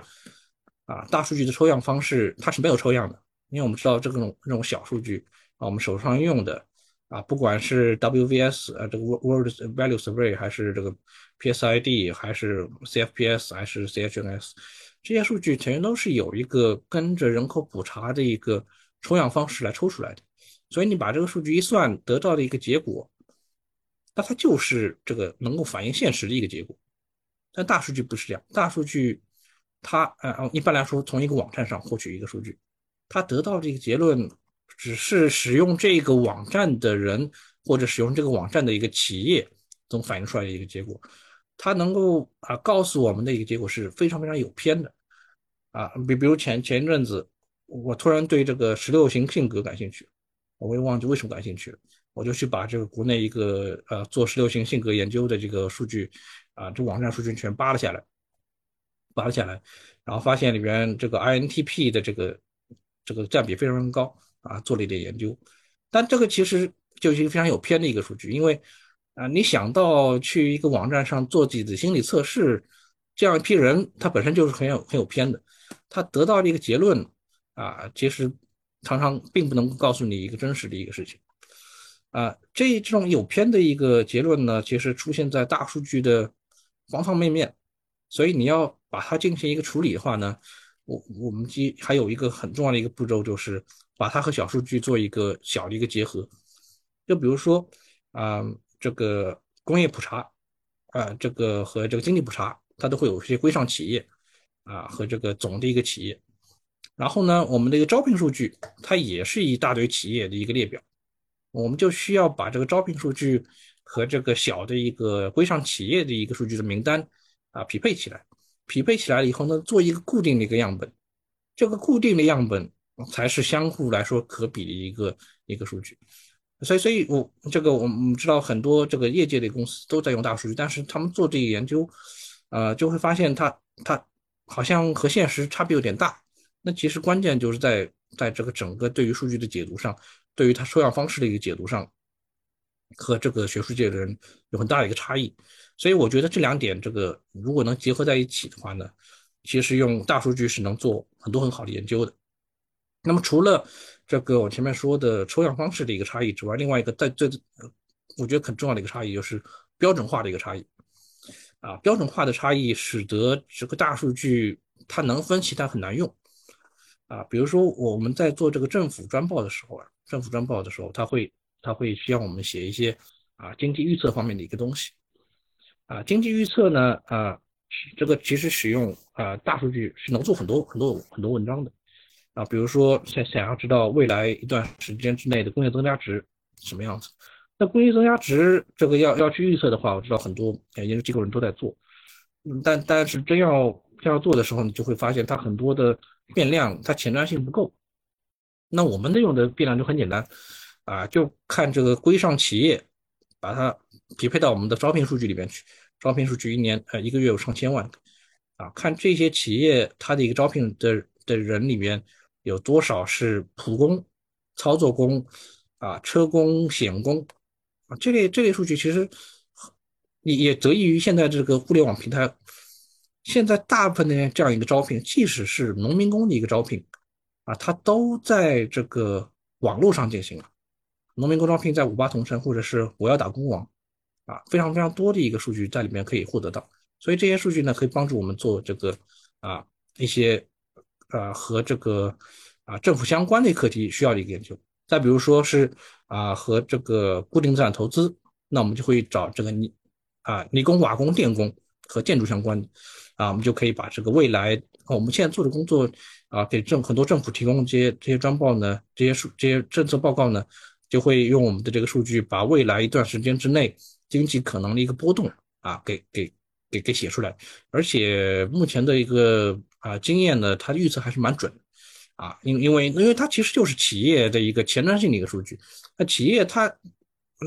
啊，大数据的抽样方式它是没有抽样的，因为我们知道这种这种小数据啊。我们手上用的啊，不管是 WVS 呃这个 World Value Survey 还是这个 PSID 还是 CFPS 还是 CHNS 这些数据全都是有一个跟着人口普查的一个抽样方式来抽出来的，所以你把这个数据一算得到的一个结果，那它就是这个能够反映现实的一个结果。但大数据不是这样，大数据它呃一般来说从一个网站上获取一个数据，它得到这个结论。只是使用这个网站的人，或者使用这个网站的一个企业，总反映出来的一个结果，它能够啊告诉我们的一个结果是非常非常有偏的，啊，比比如前前一阵子，我突然对这个十六型性格感兴趣，我也忘记为什么感兴趣了，我就去把这个国内一个呃做十六型性格研究的这个数据，啊，这网站数据全扒了下来，扒了下来，然后发现里边这个 INTP 的这个这个占比非常高。啊，做了一点研究，但这个其实就是一个非常有偏的一个数据，因为啊，你想到去一个网站上做几次心理测试，这样一批人，他本身就是很有很有偏的，他得到的一个结论啊，其实常常并不能告诉你一个真实的一个事情啊，这这种有偏的一个结论呢，其实出现在大数据的方方面面，所以你要把它进行一个处理的话呢，我我们基还有一个很重要的一个步骤就是。把它和小数据做一个小的一个结合，就比如说啊，这个工业普查啊，这个和这个经济普查，它都会有一些规上企业啊和这个总的一个企业。然后呢，我们的一个招聘数据，它也是一大堆企业的一个列表，我们就需要把这个招聘数据和这个小的一个规上企业的一个数据的名单啊匹配起来，匹配起来了以后呢，做一个固定的一个样本，这个固定的样本。才是相互来说可比的一个一个数据，所以，所以我这个我们知道很多这个业界的公司都在用大数据，但是他们做这个研究，呃，就会发现它它好像和现实差别有点大。那其实关键就是在在这个整个对于数据的解读上，对于它抽样方式的一个解读上，和这个学术界的人有很大的一个差异。所以我觉得这两点，这个如果能结合在一起的话呢，其实用大数据是能做很多很好的研究的。那么除了这个我前面说的抽样方式的一个差异之外，另外一个在最我觉得很重要的一个差异就是标准化的一个差异啊，标准化的差异使得这个大数据它能分析，但很难用啊。比如说我们在做这个政府专报的时候啊，政府专报的时候，它会它会需要我们写一些啊经济预测方面的一个东西啊，经济预测呢啊，这个其实使用啊大数据是能做很多很多很多文章的。啊，比如说想想要知道未来一段时间之内的工业增加值什么样子，那工业增加值这个要要去预测的话，我知道很多研究机构人都在做，嗯，但但是真要真要做的时候，你就会发现它很多的变量它前瞻性不够。那我们的用的变量就很简单，啊，就看这个规上企业，把它匹配到我们的招聘数据里面去，招聘数据一年呃一个月有上千万，啊，看这些企业它的一个招聘的的人里面。有多少是普工、操作工啊、车工、险工啊？这类这类数据其实也也得益于现在这个互联网平台。现在大部分的这样一个招聘，即使是农民工的一个招聘啊，它都在这个网络上进行了。农民工招聘在五八同城或者是我要打工网啊，非常非常多的一个数据在里面可以获得到。所以这些数据呢，可以帮助我们做这个啊一些。呃，和这个啊政府相关的课题需要的一个研究。再比如说是啊和这个固定资产投资，那我们就会找这个泥啊泥工、瓦工、电工和建筑相关的啊，我们就可以把这个未来我们现在做的工作啊给政很多政府提供这些这些专报呢，这些数这些政策报告呢，就会用我们的这个数据把未来一段时间之内经济可能的一个波动啊给给给给写出来，而且目前的一个。啊，经验呢，它预测还是蛮准的，啊，因因为因为它其实就是企业的一个前瞻性的一个数据。那企业它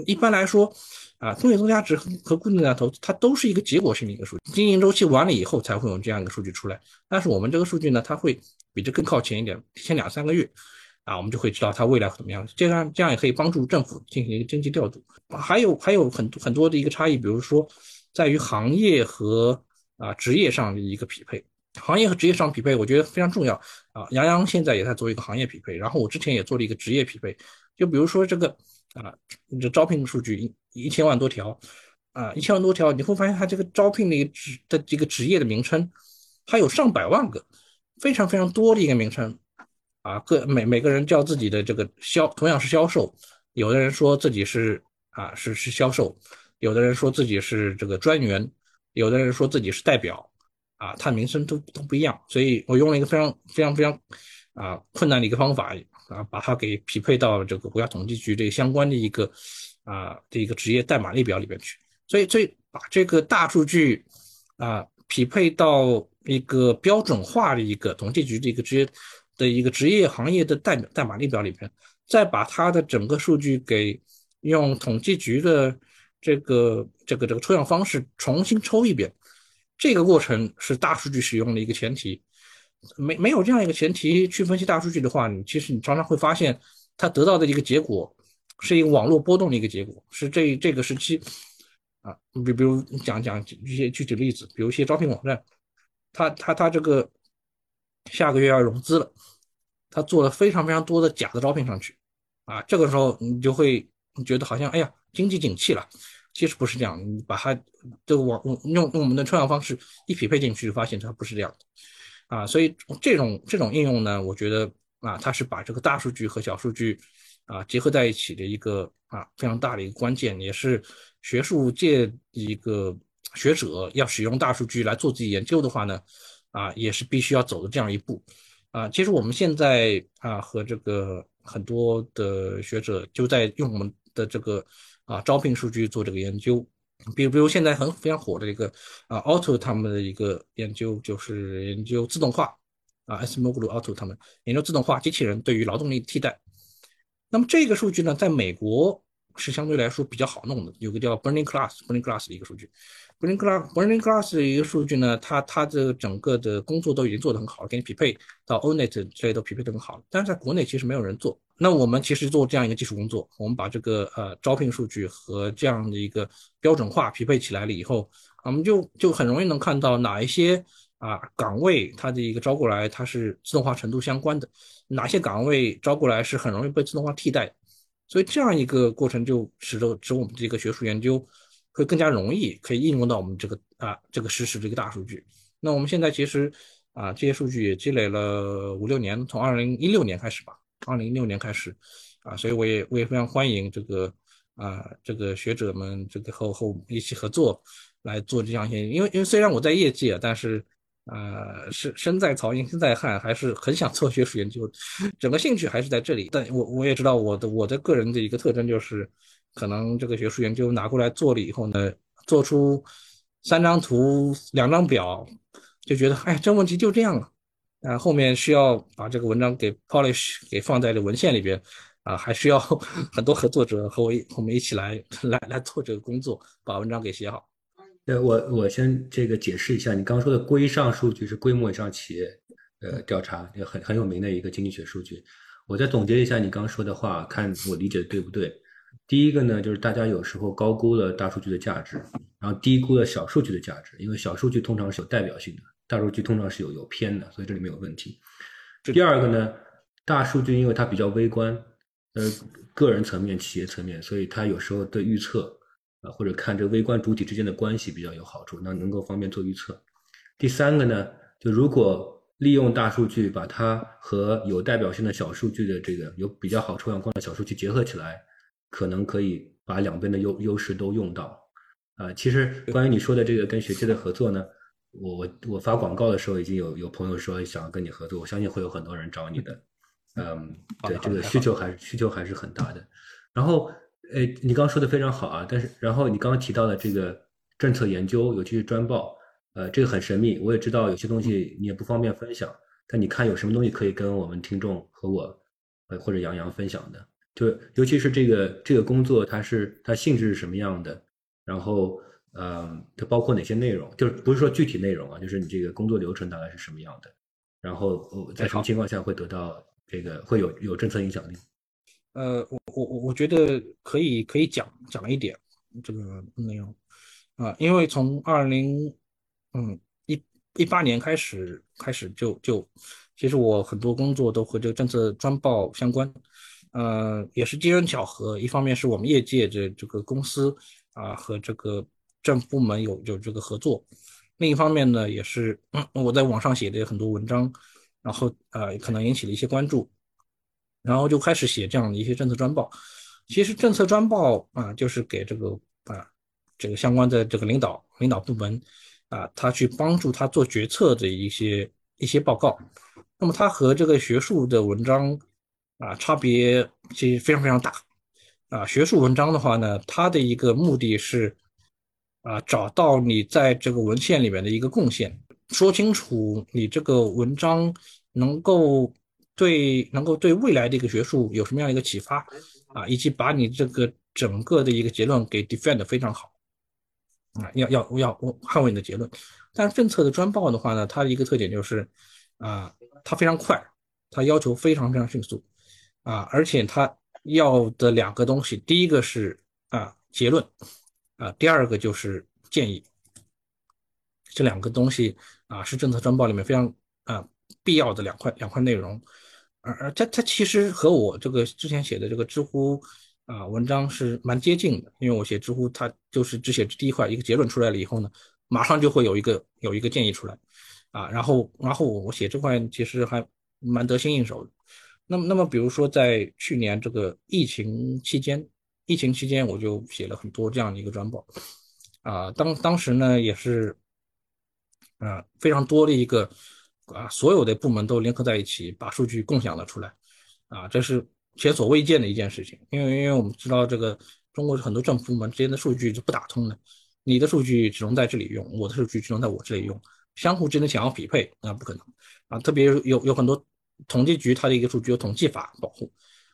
一般来说，啊，工业增加值和固定资产投资，它都是一个结果性的一个数据，经营周期完了以后才会有这样一个数据出来。但是我们这个数据呢，它会比这更靠前一点，提前两三个月，啊，我们就会知道它未来会怎么样。这样这样也可以帮助政府进行一个经济调度。还有还有很多很多的一个差异，比如说在于行业和啊职业上的一个匹配。行业和职业上匹配，我觉得非常重要啊。杨洋现在也在做一个行业匹配，然后我之前也做了一个职业匹配。就比如说这个啊，这招聘数据一一千万多条啊，一千万多条，你会发现它这个招聘的一个职的这个职业的名称，它有上百万个，非常非常多的一个名称啊。各每每个人叫自己的这个销，同样是销售，有的人说自己是啊是是销售，有的人说自己是这个专员，有的人说自己是代表。啊，它名称都都不一样，所以我用了一个非常非常非常啊困难的一个方法啊，把它给匹配到这个国家统计局这个相关的一个啊的一个职业代码列表里边去。所以，所以把这个大数据啊匹配到一个标准化的一个统计局的一个职业的一个职业行业的代代码列表里边，再把它的整个数据给用统计局的这个这个这个抽样方式重新抽一遍。这个过程是大数据使用的一个前提，没没有这样一个前提去分析大数据的话，你其实你常常会发现，它得到的一个结果是一个网络波动的一个结果，是这这个时期啊，比比如讲讲一些具体例子，比如一些招聘网站，他他他这个下个月要融资了，他做了非常非常多的假的招聘上去，啊，这个时候你就会觉得好像哎呀经济景气了。其实不是这样，你把它这个网用用我们的抽样方式一匹配进去，发现它不是这样的啊。所以这种这种应用呢，我觉得啊，它是把这个大数据和小数据啊结合在一起的一个啊非常大的一个关键，也是学术界一个学者要使用大数据来做自己研究的话呢，啊也是必须要走的这样一步啊。其实我们现在啊和这个很多的学者就在用我们的这个。啊，招聘数据做这个研究，比如比如现在很非常火的一个啊，Auto 他们的一个研究就是研究自动化啊，S m o g l u Auto 他们研究自动化机器人对于劳动力替代。那么这个数据呢，在美国是相对来说比较好弄的，有个叫 Burning Glass Burning Glass 的一个数据，Burning Glass Burning Glass 的一个数据呢，它它的整个的工作都已经做得很好了，给你匹配到 Onet 这些都匹配得很好了，但是在国内其实没有人做。那我们其实做这样一个技术工作，我们把这个呃招聘数据和这样的一个标准化匹配起来了以后，我们就就很容易能看到哪一些啊岗位它的一个招过来它是自动化程度相关的，哪些岗位招过来是很容易被自动化替代。所以这样一个过程就使得使我们这个学术研究会更加容易可以应用到我们这个啊这个实时这个大数据。那我们现在其实啊这些数据也积累了五六年，从二零一六年开始吧，二零一六年开始啊，所以我也我也非常欢迎这个啊这个学者们这个和和我们一起合作来做这样一些，因为因为虽然我在业界，但是。啊，是身在曹营心在汉，还是很想做学术研究，整个兴趣还是在这里。但我我也知道我的我的个人的一个特征就是，可能这个学术研究拿过来做了以后呢，做出三张图两张表，就觉得哎，这问题就这样了。啊，后面需要把这个文章给 polish 给放在这文献里边，啊，还需要 很多合作者和我我们一起来来来做这个工作，把文章给写好。呃，我我先这个解释一下，你刚说的规上数据是规模以上企业呃调查，也很很有名的一个经济学数据。我再总结一下你刚说的话，看我理解的对不对？第一个呢，就是大家有时候高估了大数据的价值，然后低估了小数据的价值，因为小数据通常是有代表性的，大数据通常是有有偏的，所以这里面有问题。第二个呢，大数据因为它比较微观，呃，个人层面、企业层面，所以它有时候对预测啊。或者看这微观主体之间的关系比较有好处，那能够方便做预测。第三个呢，就如果利用大数据把它和有代表性的小数据的这个有比较好抽样框的小数据结合起来，可能可以把两边的优优势都用到。啊，其实关于你说的这个跟学界的合作呢，我我我发广告的时候已经有有朋友说想跟你合作，我相信会有很多人找你的。嗯，对，这个需求还是需求还是很大的。然后。哎，你刚刚说的非常好啊，但是然后你刚刚提到的这个政策研究，尤其是专报，呃，这个很神秘，我也知道有些东西你也不方便分享，但你看有什么东西可以跟我们听众和我，呃，或者杨洋分享的？就尤其是这个这个工作，它是它性质是什么样的？然后，呃，它包括哪些内容？就是不是说具体内容啊，就是你这个工作流程大概是什么样的？然后在什么情况下会得到这个会有有政策影响力？呃，我我我我觉得可以可以讲讲一点这个内容啊，因为从二零嗯一一八年开始开始就就，其实我很多工作都和这个政策专报相关，呃，也是机缘巧合，一方面是我们业界这这个公司啊和这个政府部门有有这个合作，另一方面呢也是我在网上写的很多文章，然后呃可能引起了一些关注。然后就开始写这样的一些政策专报，其实政策专报啊，就是给这个啊这个相关的这个领导领导部门啊，他去帮助他做决策的一些一些报告。那么它和这个学术的文章啊差别其实非常非常大啊。学术文章的话呢，它的一个目的是啊找到你在这个文献里面的一个贡献，说清楚你这个文章能够。对，能够对未来的一个学术有什么样一个启发啊？以及把你这个整个的一个结论给 defend 非常好啊，要要要捍卫你的结论。但是政策的专报的话呢，它的一个特点就是啊，它非常快，它要求非常非常迅速啊，而且它要的两个东西，第一个是啊结论啊，第二个就是建议。这两个东西啊，是政策专报里面非常啊必要的两块两块内容。而而它它其实和我这个之前写的这个知乎啊文章是蛮接近的，因为我写知乎，它就是只写第一块，一个结论出来了以后呢，马上就会有一个有一个建议出来，啊，然后然后我写这块其实还蛮得心应手的。那么那么比如说在去年这个疫情期间，疫情期间我就写了很多这样的一个专报，啊，当当时呢也是啊非常多的一个。啊，所有的部门都联合在一起，把数据共享了出来，啊，这是前所未见的一件事情。因为，因为我们知道，这个中国很多政府部门之间的数据是不打通的，你的数据只能在这里用，我的数据只能在我这里用，相互之间想要匹配，那不可能啊。特别有有很多统计局，它的一个数据有统计法保护，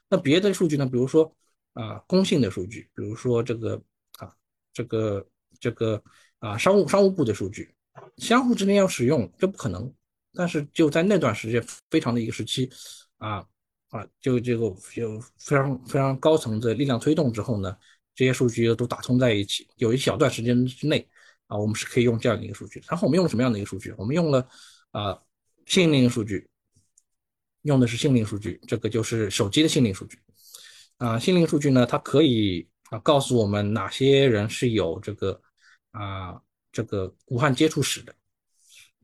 那别的数据呢，比如说啊公信的数据，比如说这个啊这个这个啊商务商务部的数据，相互之间要使用这不可能，但是就在那段时间非常的一个时期啊啊就这个有非常非常高层的力量推动之后呢，这些数据都打通在一起，有一小段时间之内啊我们是可以用这样的一个数据，然后我们用了什么样的一个数据？我们用了啊信令数据。用的是信令数据，这个就是手机的信令数据啊。心灵数据呢，它可以啊告诉我们哪些人是有这个啊这个武汉接触史的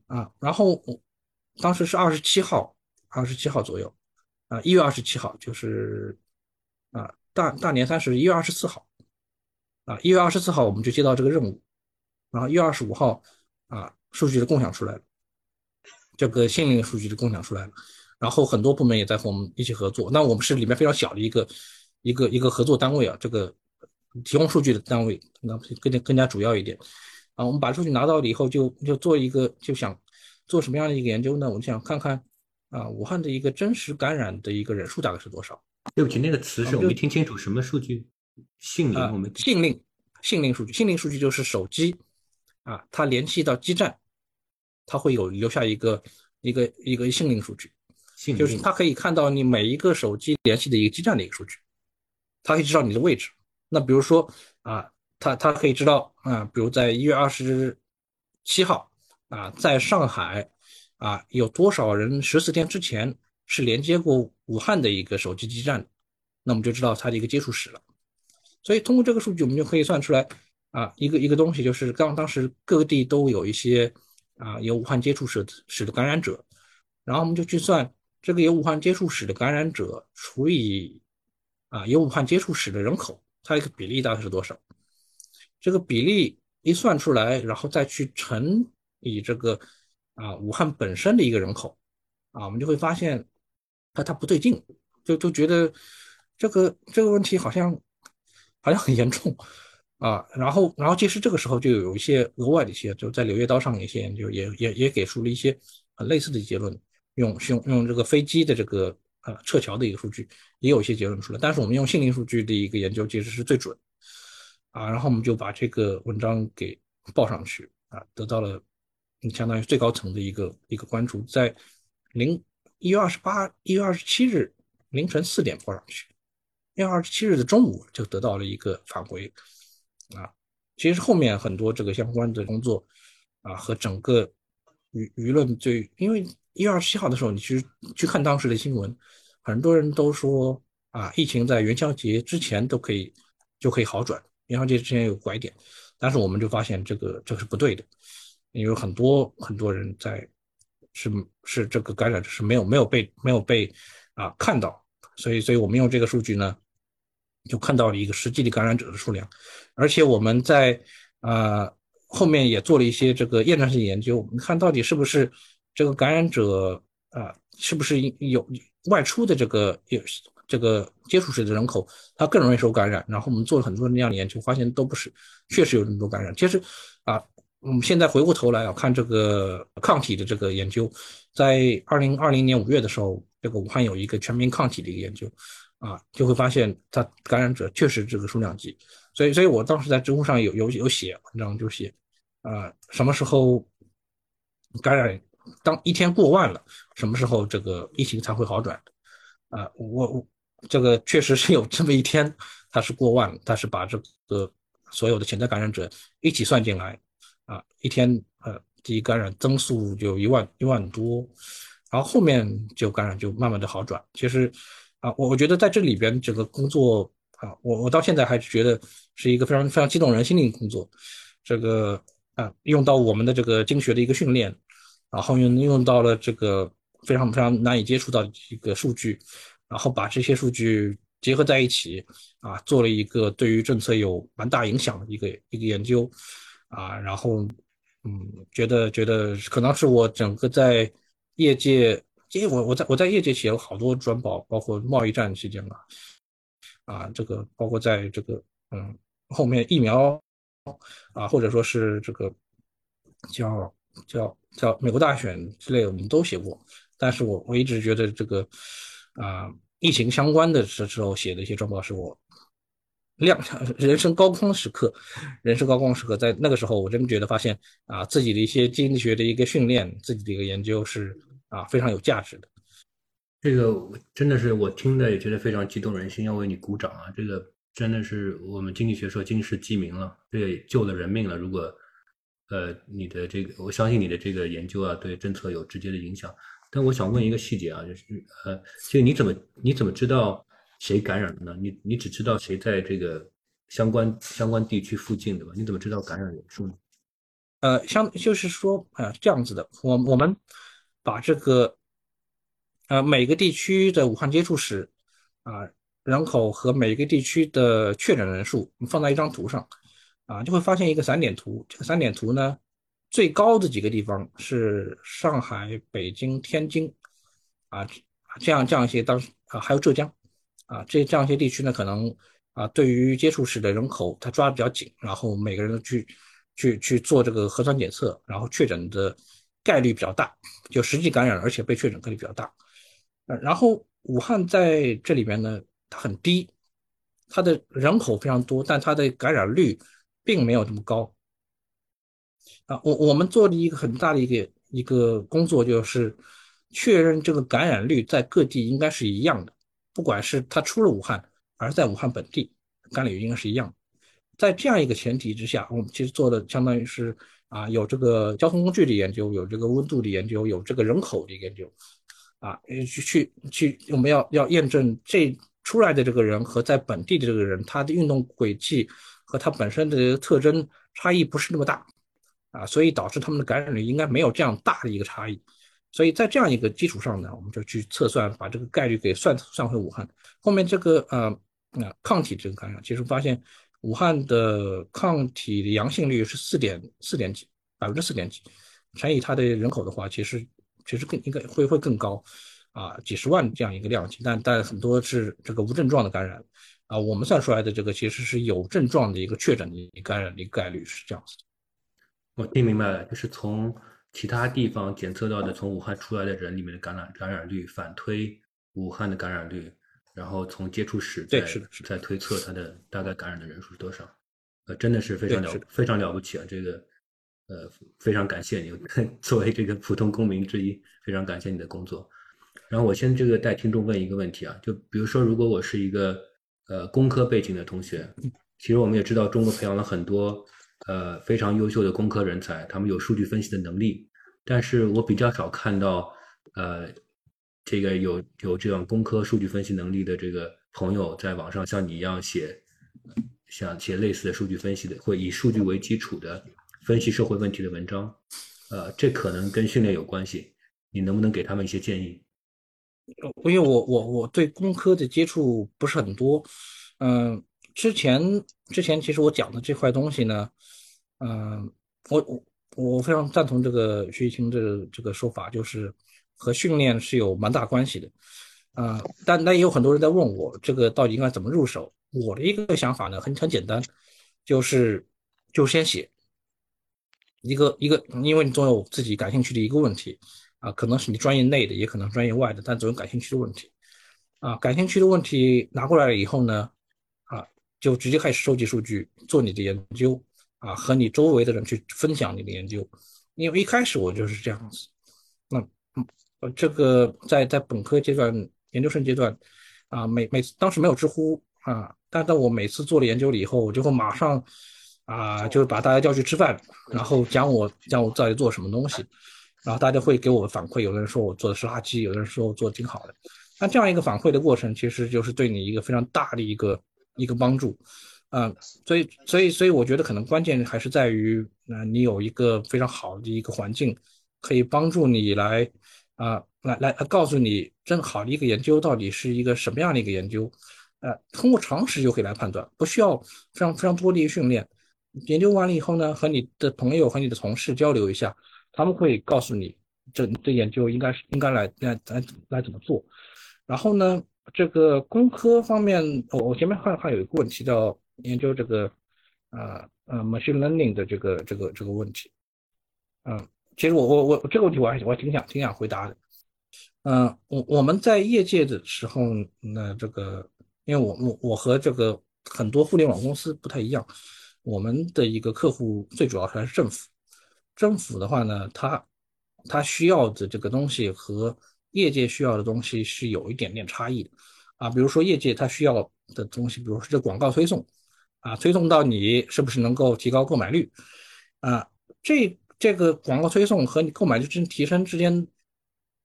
啊。然后当时是二十七号，二十七号左右啊，一月二十七号就是啊大大年三十，一月二十四号啊，一月二十四号我们就接到这个任务，然后一月二十五号啊数据的共享出来了，这个心灵数据的共享出来了。然后很多部门也在和我们一起合作，那我们是里面非常小的一个一个一个合作单位啊，这个提供数据的单位，那更加更加主要一点啊。我们把数据拿到了以后，就就做一个就想做什么样的一个研究呢？我们想看看啊，武汉的一个真实感染的一个人数大概是多少？对不起，那个词是我没听清楚，什么数据？信令？我们信令信令数据，信令数据就是手机啊，它联系到基站，它会有留下一个一个一个信令数据。就是它可以看到你每一个手机联系的一个基站的一个数据，它可以知道你的位置。那比如说啊，它它可以知道啊，比如在一月二十七号啊，在上海啊，有多少人十四天之前是连接过武汉的一个手机基站，那我们就知道它的一个接触史了。所以通过这个数据，我们就可以算出来啊，一个一个东西，就是刚当时各地都有一些啊有武汉接触史史的感染者，然后我们就去算。这个有武汉接触史的感染者除以啊有武汉接触史的人口，它一个比例大概是多少？这个比例一算出来，然后再去乘以这个啊武汉本身的一个人口啊，我们就会发现它它不对劲，就就觉得这个这个问题好像好像很严重啊。然后然后其实这个时候就有一些额外的一些，就在《柳叶刀》上一些研究也也也给出了一些很类似的结论。用用用这个飞机的这个呃撤侨的一个数据，也有一些结论出来。但是我们用信令数据的一个研究其实是最准啊。然后我们就把这个文章给报上去啊，得到了相当于最高层的一个一个关注。在零一月二十八、一月二十七日凌晨四点报上去，一月二十七日的中午就得到了一个返回啊。其实后面很多这个相关的工作啊和整个舆舆论最因为。一月二十七号的时候，你去去看当时的新闻，很多人都说啊，疫情在元宵节之前都可以就可以好转，元宵节之前有拐点，但是我们就发现这个这个是不对的，因为很多很多人在是是这个感染者是没有没有被没有被啊看到，所以所以我们用这个数据呢，就看到了一个实际的感染者的数量，而且我们在啊后面也做了一些这个验证性研究，我们看到底是不是。这个感染者啊，是不是有外出的这个有这个接触史的人口，他更容易受感染？然后我们做了很多那样的研究，发现都不是，确实有这么多感染。其实啊，我们现在回过头来啊，看这个抗体的这个研究，在二零二零年五月的时候，这个武汉有一个全民抗体的一个研究啊，就会发现它感染者确实这个数量级。所以，所以我当时在知乎上有有有写文章，就写啊，什么时候感染？当一天过万了，什么时候这个疫情才会好转？啊，我我这个确实是有这么一天，它是过万了，它是把这个所有的潜在感染者一起算进来，啊，一天呃第一感染增速就一万一万多，然后后面就感染就慢慢的好转。其实啊，我我觉得在这里边这个工作啊，我我到现在还是觉得是一个非常非常激动人心的一个工作，这个啊用到我们的这个经学的一个训练。然后用用到了这个非常非常难以接触到一个数据，然后把这些数据结合在一起，啊，做了一个对于政策有蛮大影响的一个一个研究，啊，然后嗯，觉得觉得可能是我整个在业界，因为我我在我在业界写了好多专报，包括贸易战期间吧，啊，这个包括在这个嗯后面疫苗啊，或者说是这个叫。叫叫美国大选之类的，我们都写过。但是我我一直觉得这个啊疫情相关的时时候写的一些专报是我亮人生高光时刻，人生高光时刻，在那个时候，我真觉得发现啊，自己的一些经济学的一个训练，自己的一个研究是啊非常有价值的。这个真的是我听的也觉得非常激动人心，要为你鼓掌啊！这个真的是我们经济学说经世济民了，这也救了人命了。如果呃你的这个，我相信你的这个研究啊，对政策有直接的影响。但我想问一个细节啊，就是呃，就你怎么你怎么知道？谁感染了呢？你你只知道谁在这个相关相关地区附近，对吧？你怎么知道感染人数呢？呃，相就是说啊，这样子的，我我们把这个呃每个地区的武汉接触史啊人口和每个地区的确诊人数放在一张图上啊，就会发现一个散点图。这个散点图呢，最高的几个地方是上海、北京、天津啊，这样这样一些当啊还有浙江。啊，这这样一些地区呢，可能啊，对于接触史的人口，它抓的比较紧，然后每个人都去去去做这个核酸检测，然后确诊的概率比较大，就实际感染而且被确诊概率比较大。呃，然后武汉在这里边呢，它很低，它的人口非常多，但它的感染率并没有这么高。啊，我我们做的一个很大的一个一个工作就是确认这个感染率在各地应该是一样的。不管是他出了武汉，还是在武汉本地，感染率应该是一样的。在这样一个前提之下，我们其实做的相当于是啊，有这个交通工具的研究，有这个温度的研究，有这个人口的研究，啊，去去去，我们要要验证这出来的这个人和在本地的这个人，他的运动轨迹和它本身的特征差异不是那么大，啊，所以导致他们的感染率应该没有这样大的一个差异。所以在这样一个基础上呢，我们就去测算，把这个概率给算算回武汉。后面这个呃呃抗体这个感染，其实发现武汉的抗体阳性率是四点四点几，百分之四点几，乘以它的人口的话，其实其实更应该会会更高，啊几十万这样一个量级。但但很多是这个无症状的感染，啊我们算出来的这个其实是有症状的一个确诊的感染的概率是这样子。我听明白了，就是从。其他地方检测到的从武汉出来的人里面的感染感染率反推武汉的感染率，然后从接触史再再推测它的大概感染的人数是多少，呃，真的是非常了非常了不起啊！这个呃非常感谢你，作为这个普通公民之一，非常感谢你的工作。然后我先这个带听众问一个问题啊，就比如说如果我是一个呃工科背景的同学，其实我们也知道中国培养了很多。呃，非常优秀的工科人才，他们有数据分析的能力，但是我比较少看到，呃，这个有有这种工科数据分析能力的这个朋友在网上像你一样写，像写类似的数据分析的，或以数据为基础的分析社会问题的文章，呃，这可能跟训练有关系，你能不能给他们一些建议？因为我我我对工科的接触不是很多，嗯。之前之前其实我讲的这块东西呢，嗯，我我我非常赞同这个徐一清这个这个说法，就是和训练是有蛮大关系的，啊，但但也有很多人在问我这个到底应该怎么入手。我的一个想法呢，很很简单，就是就先写一个一个，因为你总有自己感兴趣的一个问题，啊，可能是你专业内的，也可能专业外的，但总有感兴趣的问题，啊，感兴趣的问题拿过来了以后呢。啊就直接开始收集数据，做你的研究啊，和你周围的人去分享你的研究。因为一开始我就是这样子。那嗯，这个在在本科阶段、研究生阶段啊，每每次当时没有知乎啊，但但我每次做了研究了以后，我就会马上啊，就是把大家叫去吃饭，然后讲我讲我到底做什么东西，然后大家会给我反馈，有的人说我做的是垃圾，有的人说我做的挺好的。那这样一个反馈的过程，其实就是对你一个非常大的一个。一个帮助，啊，所以所以所以我觉得可能关键还是在于，啊，你有一个非常好的一个环境，可以帮助你来，啊，来来告诉你，真好的一个研究到底是一个什么样的一个研究，呃，通过常识就可以来判断，不需要非常非常多的一个训练。研究完了以后呢，和你的朋友和你的同事交流一下，他们会告诉你，这这研究应该是应该来来来来怎么做，然后呢？这个工科方面，我我前面还还有一个问题叫研究这个，呃呃，machine learning 的这个这个这个问题，嗯，其实我我我这个问题我还我还挺想挺想回答的，嗯，我我们在业界的时候，那这个，因为我我我和这个很多互联网公司不太一样，我们的一个客户最主要还是政府。政府的话呢，它它需要的这个东西和业界需要的东西是有一点点差异的啊。比如说业界它需要的东西，比如说这广告推送啊，推送到你是不是能够提高购买率啊？这这个广告推送和你购买率之提升之间，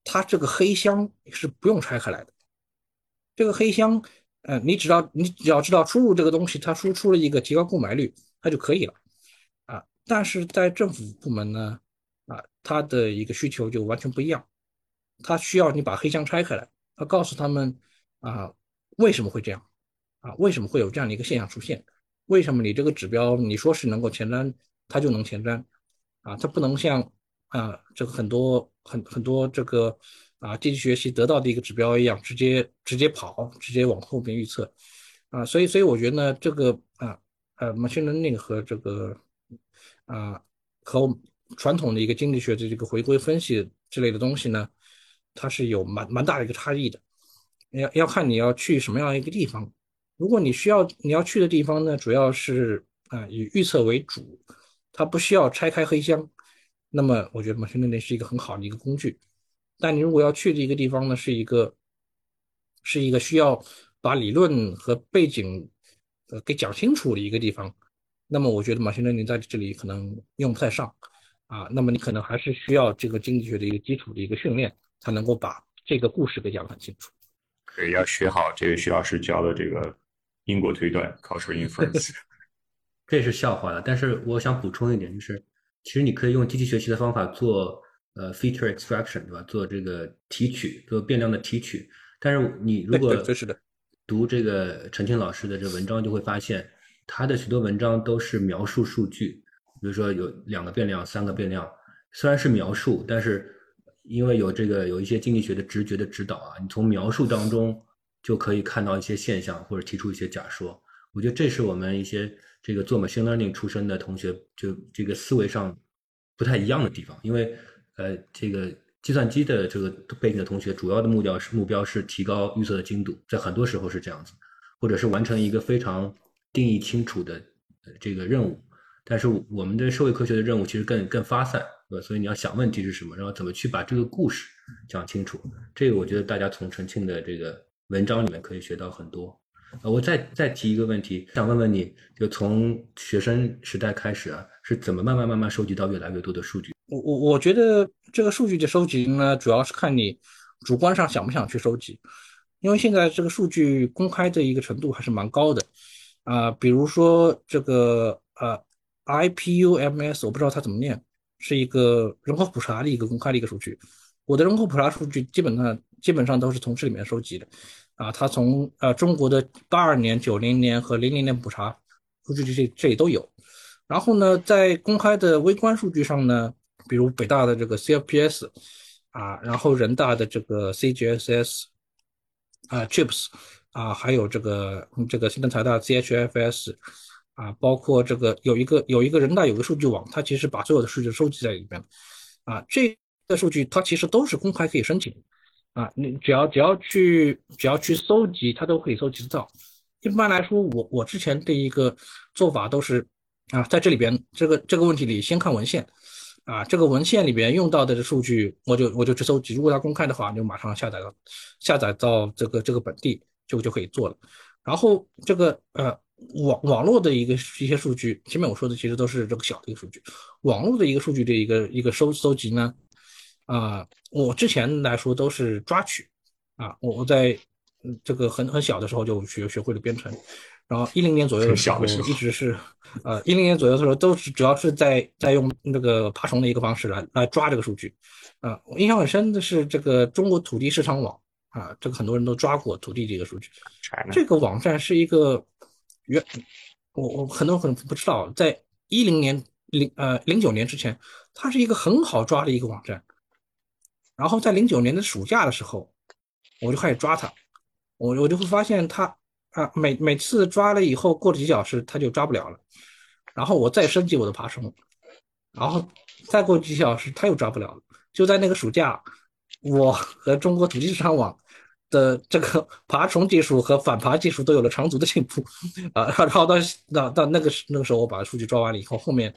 它这个黑箱是不用拆开来的。这个黑箱，呃，你只要你只要知道输入这个东西，它输出了一个提高购买率，它就可以了。但是在政府部门呢，啊，他的一个需求就完全不一样，他需要你把黑箱拆开来，他告诉他们啊，为什么会这样，啊，为什么会有这样的一个现象出现？为什么你这个指标你说是能够前瞻，它就能前瞻？啊，它不能像啊这个很多很很多这个啊机器学习得到的一个指标一样，直接直接跑，直接往后边预测，啊，所以所以我觉得呢，这个啊呃 machine learning 和这个。啊，和传统的一个经济学的这个回归分析之类的东西呢，它是有蛮蛮大的一个差异的。要要看你要去什么样一个地方。如果你需要你要去的地方呢，主要是啊以预测为主，它不需要拆开黑箱，那么我觉得 machinema 是一个很好的一个工具。但你如果要去的一个地方呢，是一个是一个需要把理论和背景呃给讲清楚的一个地方。那么我觉得马新伦你在这里可能用不太上，啊，那么你可能还是需要这个经济学的一个基础的一个训练，才能够把这个故事给讲得很清楚。对，要学好这个徐老师教的这个因果推断 （causal inference）。这是笑话了，但是我想补充一点，就是其实你可以用机器学习的方法做呃 feature extraction，对吧？做这个提取，做变量的提取。但是你如果读这个陈清老师的这文章，就会发现。他的许多文章都是描述数据，比如说有两个变量、三个变量，虽然是描述，但是因为有这个有一些经济学的直觉的指导啊，你从描述当中就可以看到一些现象或者提出一些假说。我觉得这是我们一些这个做 machine learning 出身的同学就这个思维上不太一样的地方，因为呃这个计算机的这个背景的同学主要的目标是目标是提高预测的精度，在很多时候是这样子，或者是完成一个非常。定义清楚的这个任务，但是我们的社会科学的任务其实更更发散，对吧？所以你要想问题是什么，然后怎么去把这个故事讲清楚，这个我觉得大家从陈庆的这个文章里面可以学到很多。呃，我再再提一个问题，想问问你，就从学生时代开始啊，是怎么慢慢慢慢收集到越来越多的数据？我我我觉得这个数据的收集呢，主要是看你主观上想不想去收集，因为现在这个数据公开的一个程度还是蛮高的。啊，比如说这个呃，IPUMS，我不知道它怎么念，是一个人口普查的一个公开的一个数据。我的人口普查数据基本上基本上都是从这里面收集的。啊，它从呃中国的八二年、九零年和零零年普查数据这这里都有。然后呢，在公开的微观数据上呢，比如北大的这个 CFPS，啊，然后人大的这个 CGSS，啊，Chips。啊，还有这个这个新东财大 CHFS，啊，包括这个有一个有一个人大有个数据网，它其实把所有的数据收集在里面，啊，这个数据它其实都是公开可以申请，啊，你只要只要去只要去搜集，它都可以搜集得到。一般来说，我我之前的一个做法都是，啊，在这里边这个这个问题里先看文献，啊，这个文献里边用到的数据，我就我就去搜集，如果它公开的话，就马上下载到下载到这个这个本地。就就可以做了，然后这个呃网网络的一个一些数据，前面我说的其实都是这个小的一个数据，网络的一个数据的一个一个收搜集呢，啊，我之前来说都是抓取，啊，我我在这个很很小的时候就学学会了编程，然后一零年左右的时候一直是，呃一零年左右的时候都是主要是在在用那个爬虫的一个方式来来抓这个数据，啊，我印象很深的是这个中国土地市场网。啊，这个很多人都抓过土地这个数据。这个网站是一个原，我我很多人可能不知道，在一零年零呃零九年之前，它是一个很好抓的一个网站。然后在零九年的暑假的时候，我就开始抓它，我我就会发现它啊每每次抓了以后，过了几小时它就抓不了了。然后我再升级我的爬虫，然后再过几小时它又抓不了了。就在那个暑假。我和中国土地市场网的这个 爬虫技术和反爬技术都有了长足的进步，啊，然后到到到那个那个时候我把数据抓完了以后，后面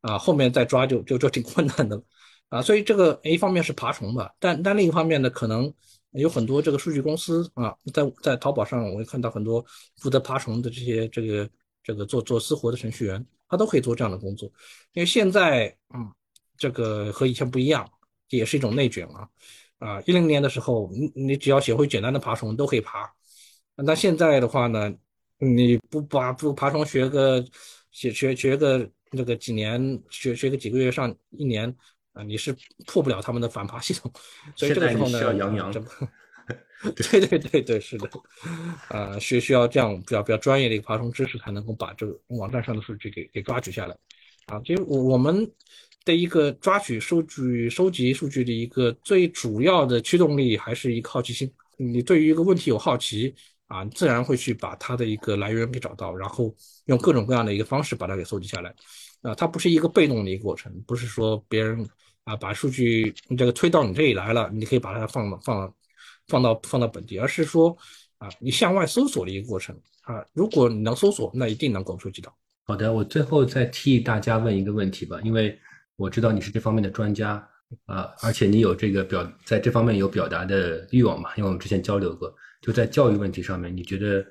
啊后面再抓就就就挺困难的。了，啊，所以这个一方面是爬虫吧，但但另一方面呢，可能有很多这个数据公司啊，在在淘宝上我会看到很多负责爬虫的这些这个这个做做私活的程序员，他都可以做这样的工作，因为现在嗯这个和以前不一样，也是一种内卷啊。啊，一零年的时候，你你只要学会简单的爬虫都可以爬。那现在的话呢，你不把不爬虫学个学学学个那个几年，学学个几个月上一年啊，你是破不了他们的反爬系统。所以这个时候呢，需要杨洋，对对对对，是的，啊，需需要这样比较比较专业的一个爬虫知识，才能够把这个网站上的数据给给抓取下来。啊，其实我我们。的一个抓取数据、收集数据的一个最主要的驱动力，还是一个好奇心。你对于一个问题有好奇啊，自然会去把它的一个来源给找到，然后用各种各样的一个方式把它给搜集下来。啊，它不是一个被动的一个过程，不是说别人啊把数据这个推到你这里来了，你可以把它放放放到放到本地，而是说啊，你向外搜索的一个过程啊。如果你能搜索，那一定能够收集到。好的，我最后再替大家问一个问题吧，因为。我知道你是这方面的专家啊，而且你有这个表在这方面有表达的欲望嘛？因为我们之前交流过，就在教育问题上面，你觉得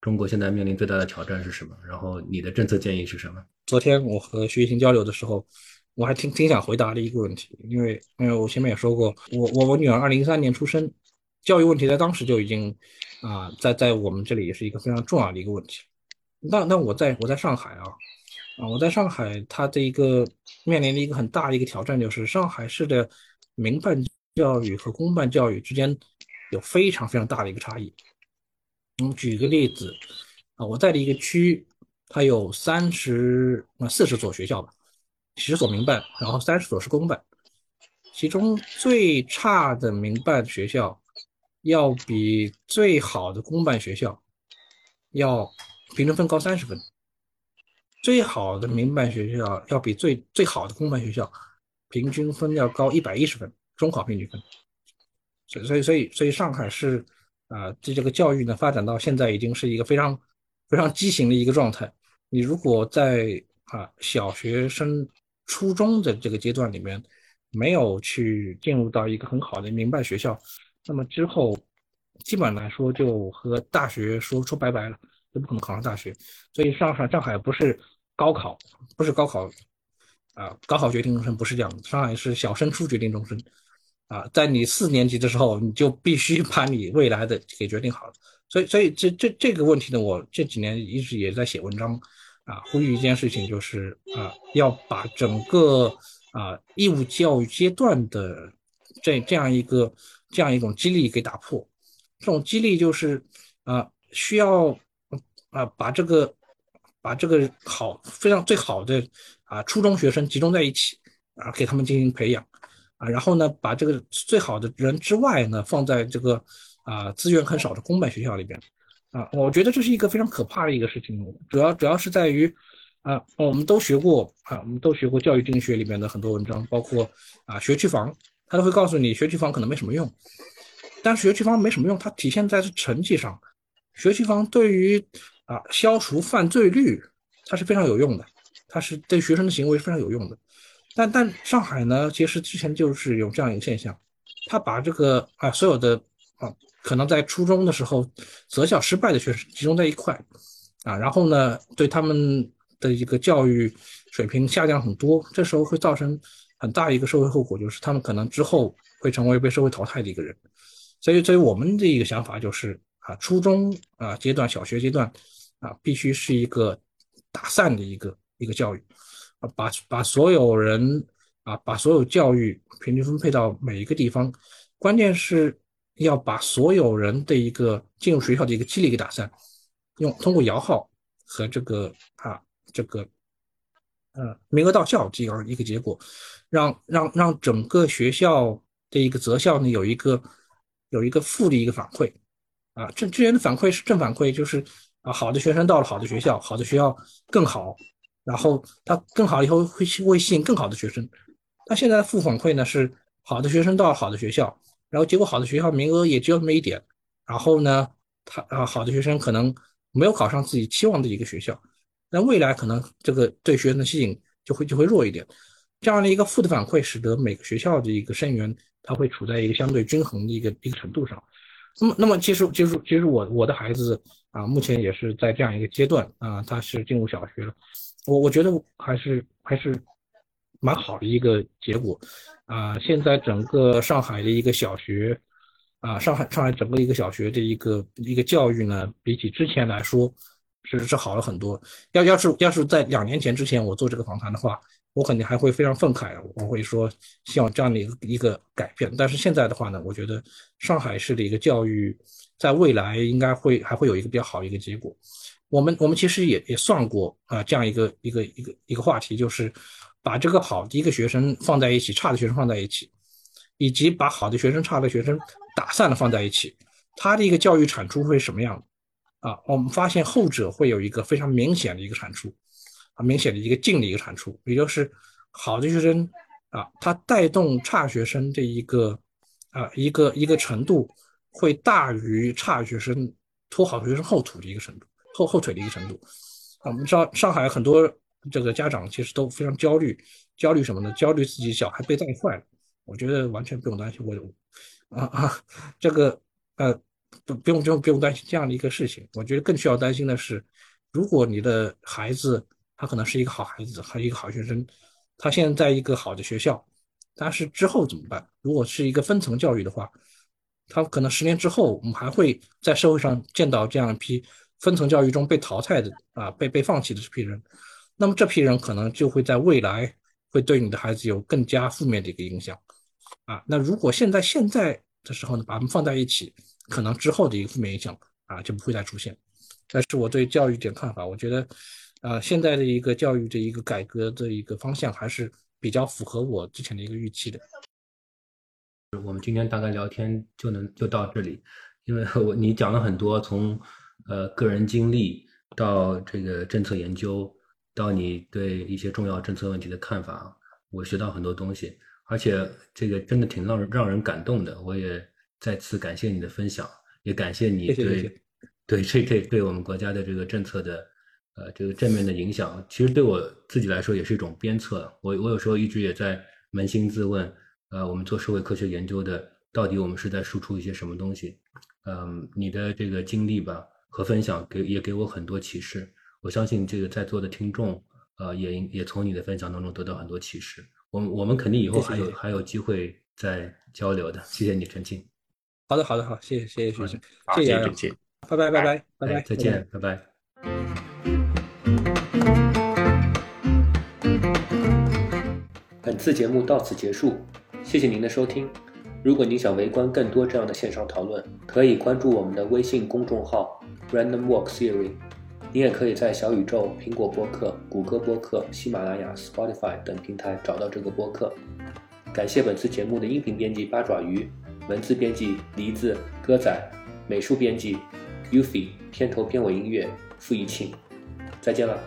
中国现在面临最大的挑战是什么？然后你的政策建议是什么？昨天我和徐行交流的时候，我还挺挺想回答的一个问题，因为因为我前面也说过，我我我女儿二零一三年出生，教育问题在当时就已经啊，在在我们这里也是一个非常重要的一个问题。那那我在我在上海啊。啊，我在上海，它的一个面临的一个很大的一个挑战就是上海市的民办教育和公办教育之间有非常非常大的一个差异。我嗯，举个例子，啊，我在的一个区，它有三十啊四十所学校吧，十所民办，然后三十所是公办，其中最差的民办学校要比最好的公办学校要平均分高三十分。最好的民办学校要比最最好的公办学校平均分要高一百一十分，中考平均分。所以，所以，所以，所以上海市啊，这这个教育呢，发展到现在已经是一个非常非常畸形的一个状态。你如果在啊小学生、初中的这个阶段里面没有去进入到一个很好的民办学校，那么之后基本来说就和大学说说拜拜了，就不可能考上大学。所以上海上海不是。高考不是高考啊，高考决定终身不是这样的。上海是小升初决定终身啊，在你四年级的时候，你就必须把你未来的给决定好了。所以，所以这这这个问题呢，我这几年一直也在写文章啊，呼吁一件事情，就是啊，要把整个啊义务教育阶段的这这样一个这样一种激励给打破。这种激励就是啊，需要啊把这个。把这个好非常最好的啊初中学生集中在一起啊，给他们进行培养啊，然后呢，把这个最好的人之外呢，放在这个啊资源很少的公办学校里边啊，我觉得这是一个非常可怕的一个事情。主要主要是在于啊，我们都学过啊，我们都学过教育经济学里面的很多文章，包括啊学区房，他都会告诉你学区房可能没什么用，但学区房没什么用，它体现在是成绩上，学区房对于。啊，消除犯罪率，它是非常有用的，它是对学生的行为非常有用的。但但上海呢，其实之前就是有这样一个现象，他把这个啊所有的啊可能在初中的时候择校失败的学生集中在一块，啊，然后呢对他们的一个教育水平下降很多，这时候会造成很大一个社会后果，就是他们可能之后会成为被社会淘汰的一个人。所以，所以我们的一个想法就是啊，初中啊阶段、小学阶段。啊，必须是一个打散的一个一个教育，啊，把把所有人啊，把所有教育平均分配到每一个地方，关键是要把所有人的一个进入学校的一个激励给打散，用通过摇号和这个啊这个呃名额到校这样一个结果，让让让整个学校的一个择校呢有一个有一个负的一个反馈，啊正资源的反馈是正反馈就是。啊，好的学生到了好的学校，好的学校更好，然后他更好以后会会吸引更好的学生。那现在的负反馈呢是，好的学生到了好的学校，然后结果好的学校名额也只有那么一点，然后呢，他啊好的学生可能没有考上自己期望的一个学校，那未来可能这个对学生的吸引就会就会弱一点。这样的一个负的反馈，使得每个学校的一个生源，它会处在一个相对均衡的一个一个程度上。那么，那么其实其实其实我我的孩子啊，目前也是在这样一个阶段啊，他是进入小学了。我我觉得还是还是蛮好的一个结果啊。现在整个上海的一个小学啊，上海上海整个一个小学的一个一个教育呢，比起之前来说是是好了很多。要要是要是在两年前之前我做这个访谈的话。我肯定还会非常愤慨，我会说希望这样的一个一个改变。但是现在的话呢，我觉得上海市的一个教育在未来应该会还会有一个比较好的一个结果。我们我们其实也也算过啊，这样一个一个一个一个话题，就是把这个好的一个学生放在一起，差的学生放在一起，以及把好的学生、差的学生打散了放在一起，他的一个教育产出会什么样啊？我们发现后者会有一个非常明显的一个产出。很明显的一个净的一个产出，也就是好的学生啊，他带动差学生的一个啊一个一个程度，会大于差学生拖好学生后腿的一个程度，后后腿的一个程度。啊，我们知道上海很多这个家长其实都非常焦虑，焦虑什么呢？焦虑自己小孩被带坏了。我觉得完全不用担心，我啊啊这个呃不不用不用不用担心这样的一个事情。我觉得更需要担心的是，如果你的孩子。他可能是一个好孩子，还一个好学生，他现在在一个好的学校，但是之后怎么办？如果是一个分层教育的话，他可能十年之后，我们还会在社会上见到这样一批分层教育中被淘汰的啊，被被放弃的这批人。那么这批人可能就会在未来会对你的孩子有更加负面的一个影响啊。那如果现在现在的时候呢，把他们放在一起，可能之后的一个负面影响啊就不会再出现。这是我对教育点看法，我觉得。啊，现在的一个教育的一个改革的一个方向还是比较符合我之前的一个预期的。我们今天大概聊天就能就到这里，因为我你讲了很多，从呃个人经历到这个政策研究，到你对一些重要政策问题的看法，我学到很多东西，而且这个真的挺让人让人感动的。我也再次感谢你的分享，也感谢你对对这对对我们国家的这个政策的。呃，这个正面的影响，其实对我自己来说也是一种鞭策。我我有时候一直也在扪心自问，呃，我们做社会科学研究的，到底我们是在输出一些什么东西？嗯，你的这个经历吧和分享，给也给我很多启示。我相信这个在座的听众，呃，也也从你的分享当中得到很多启示。我们我们肯定以后还有还有机会再交流的。谢谢你，陈庆。好的，好的，好，谢谢，谢谢徐生，谢谢陈庆，拜拜，拜拜，拜拜，再见，拜拜。本次节目到此结束，谢谢您的收听。如果您想围观更多这样的线上讨论，可以关注我们的微信公众号 Random Walk Theory。您也可以在小宇宙、苹果播客、谷歌播客、喜马拉雅、Spotify 等平台找到这个播客。感谢本次节目的音频编辑八爪鱼，文字编辑梨子、歌仔，美术编辑 Ufi，片头片尾音乐付一庆。再见了。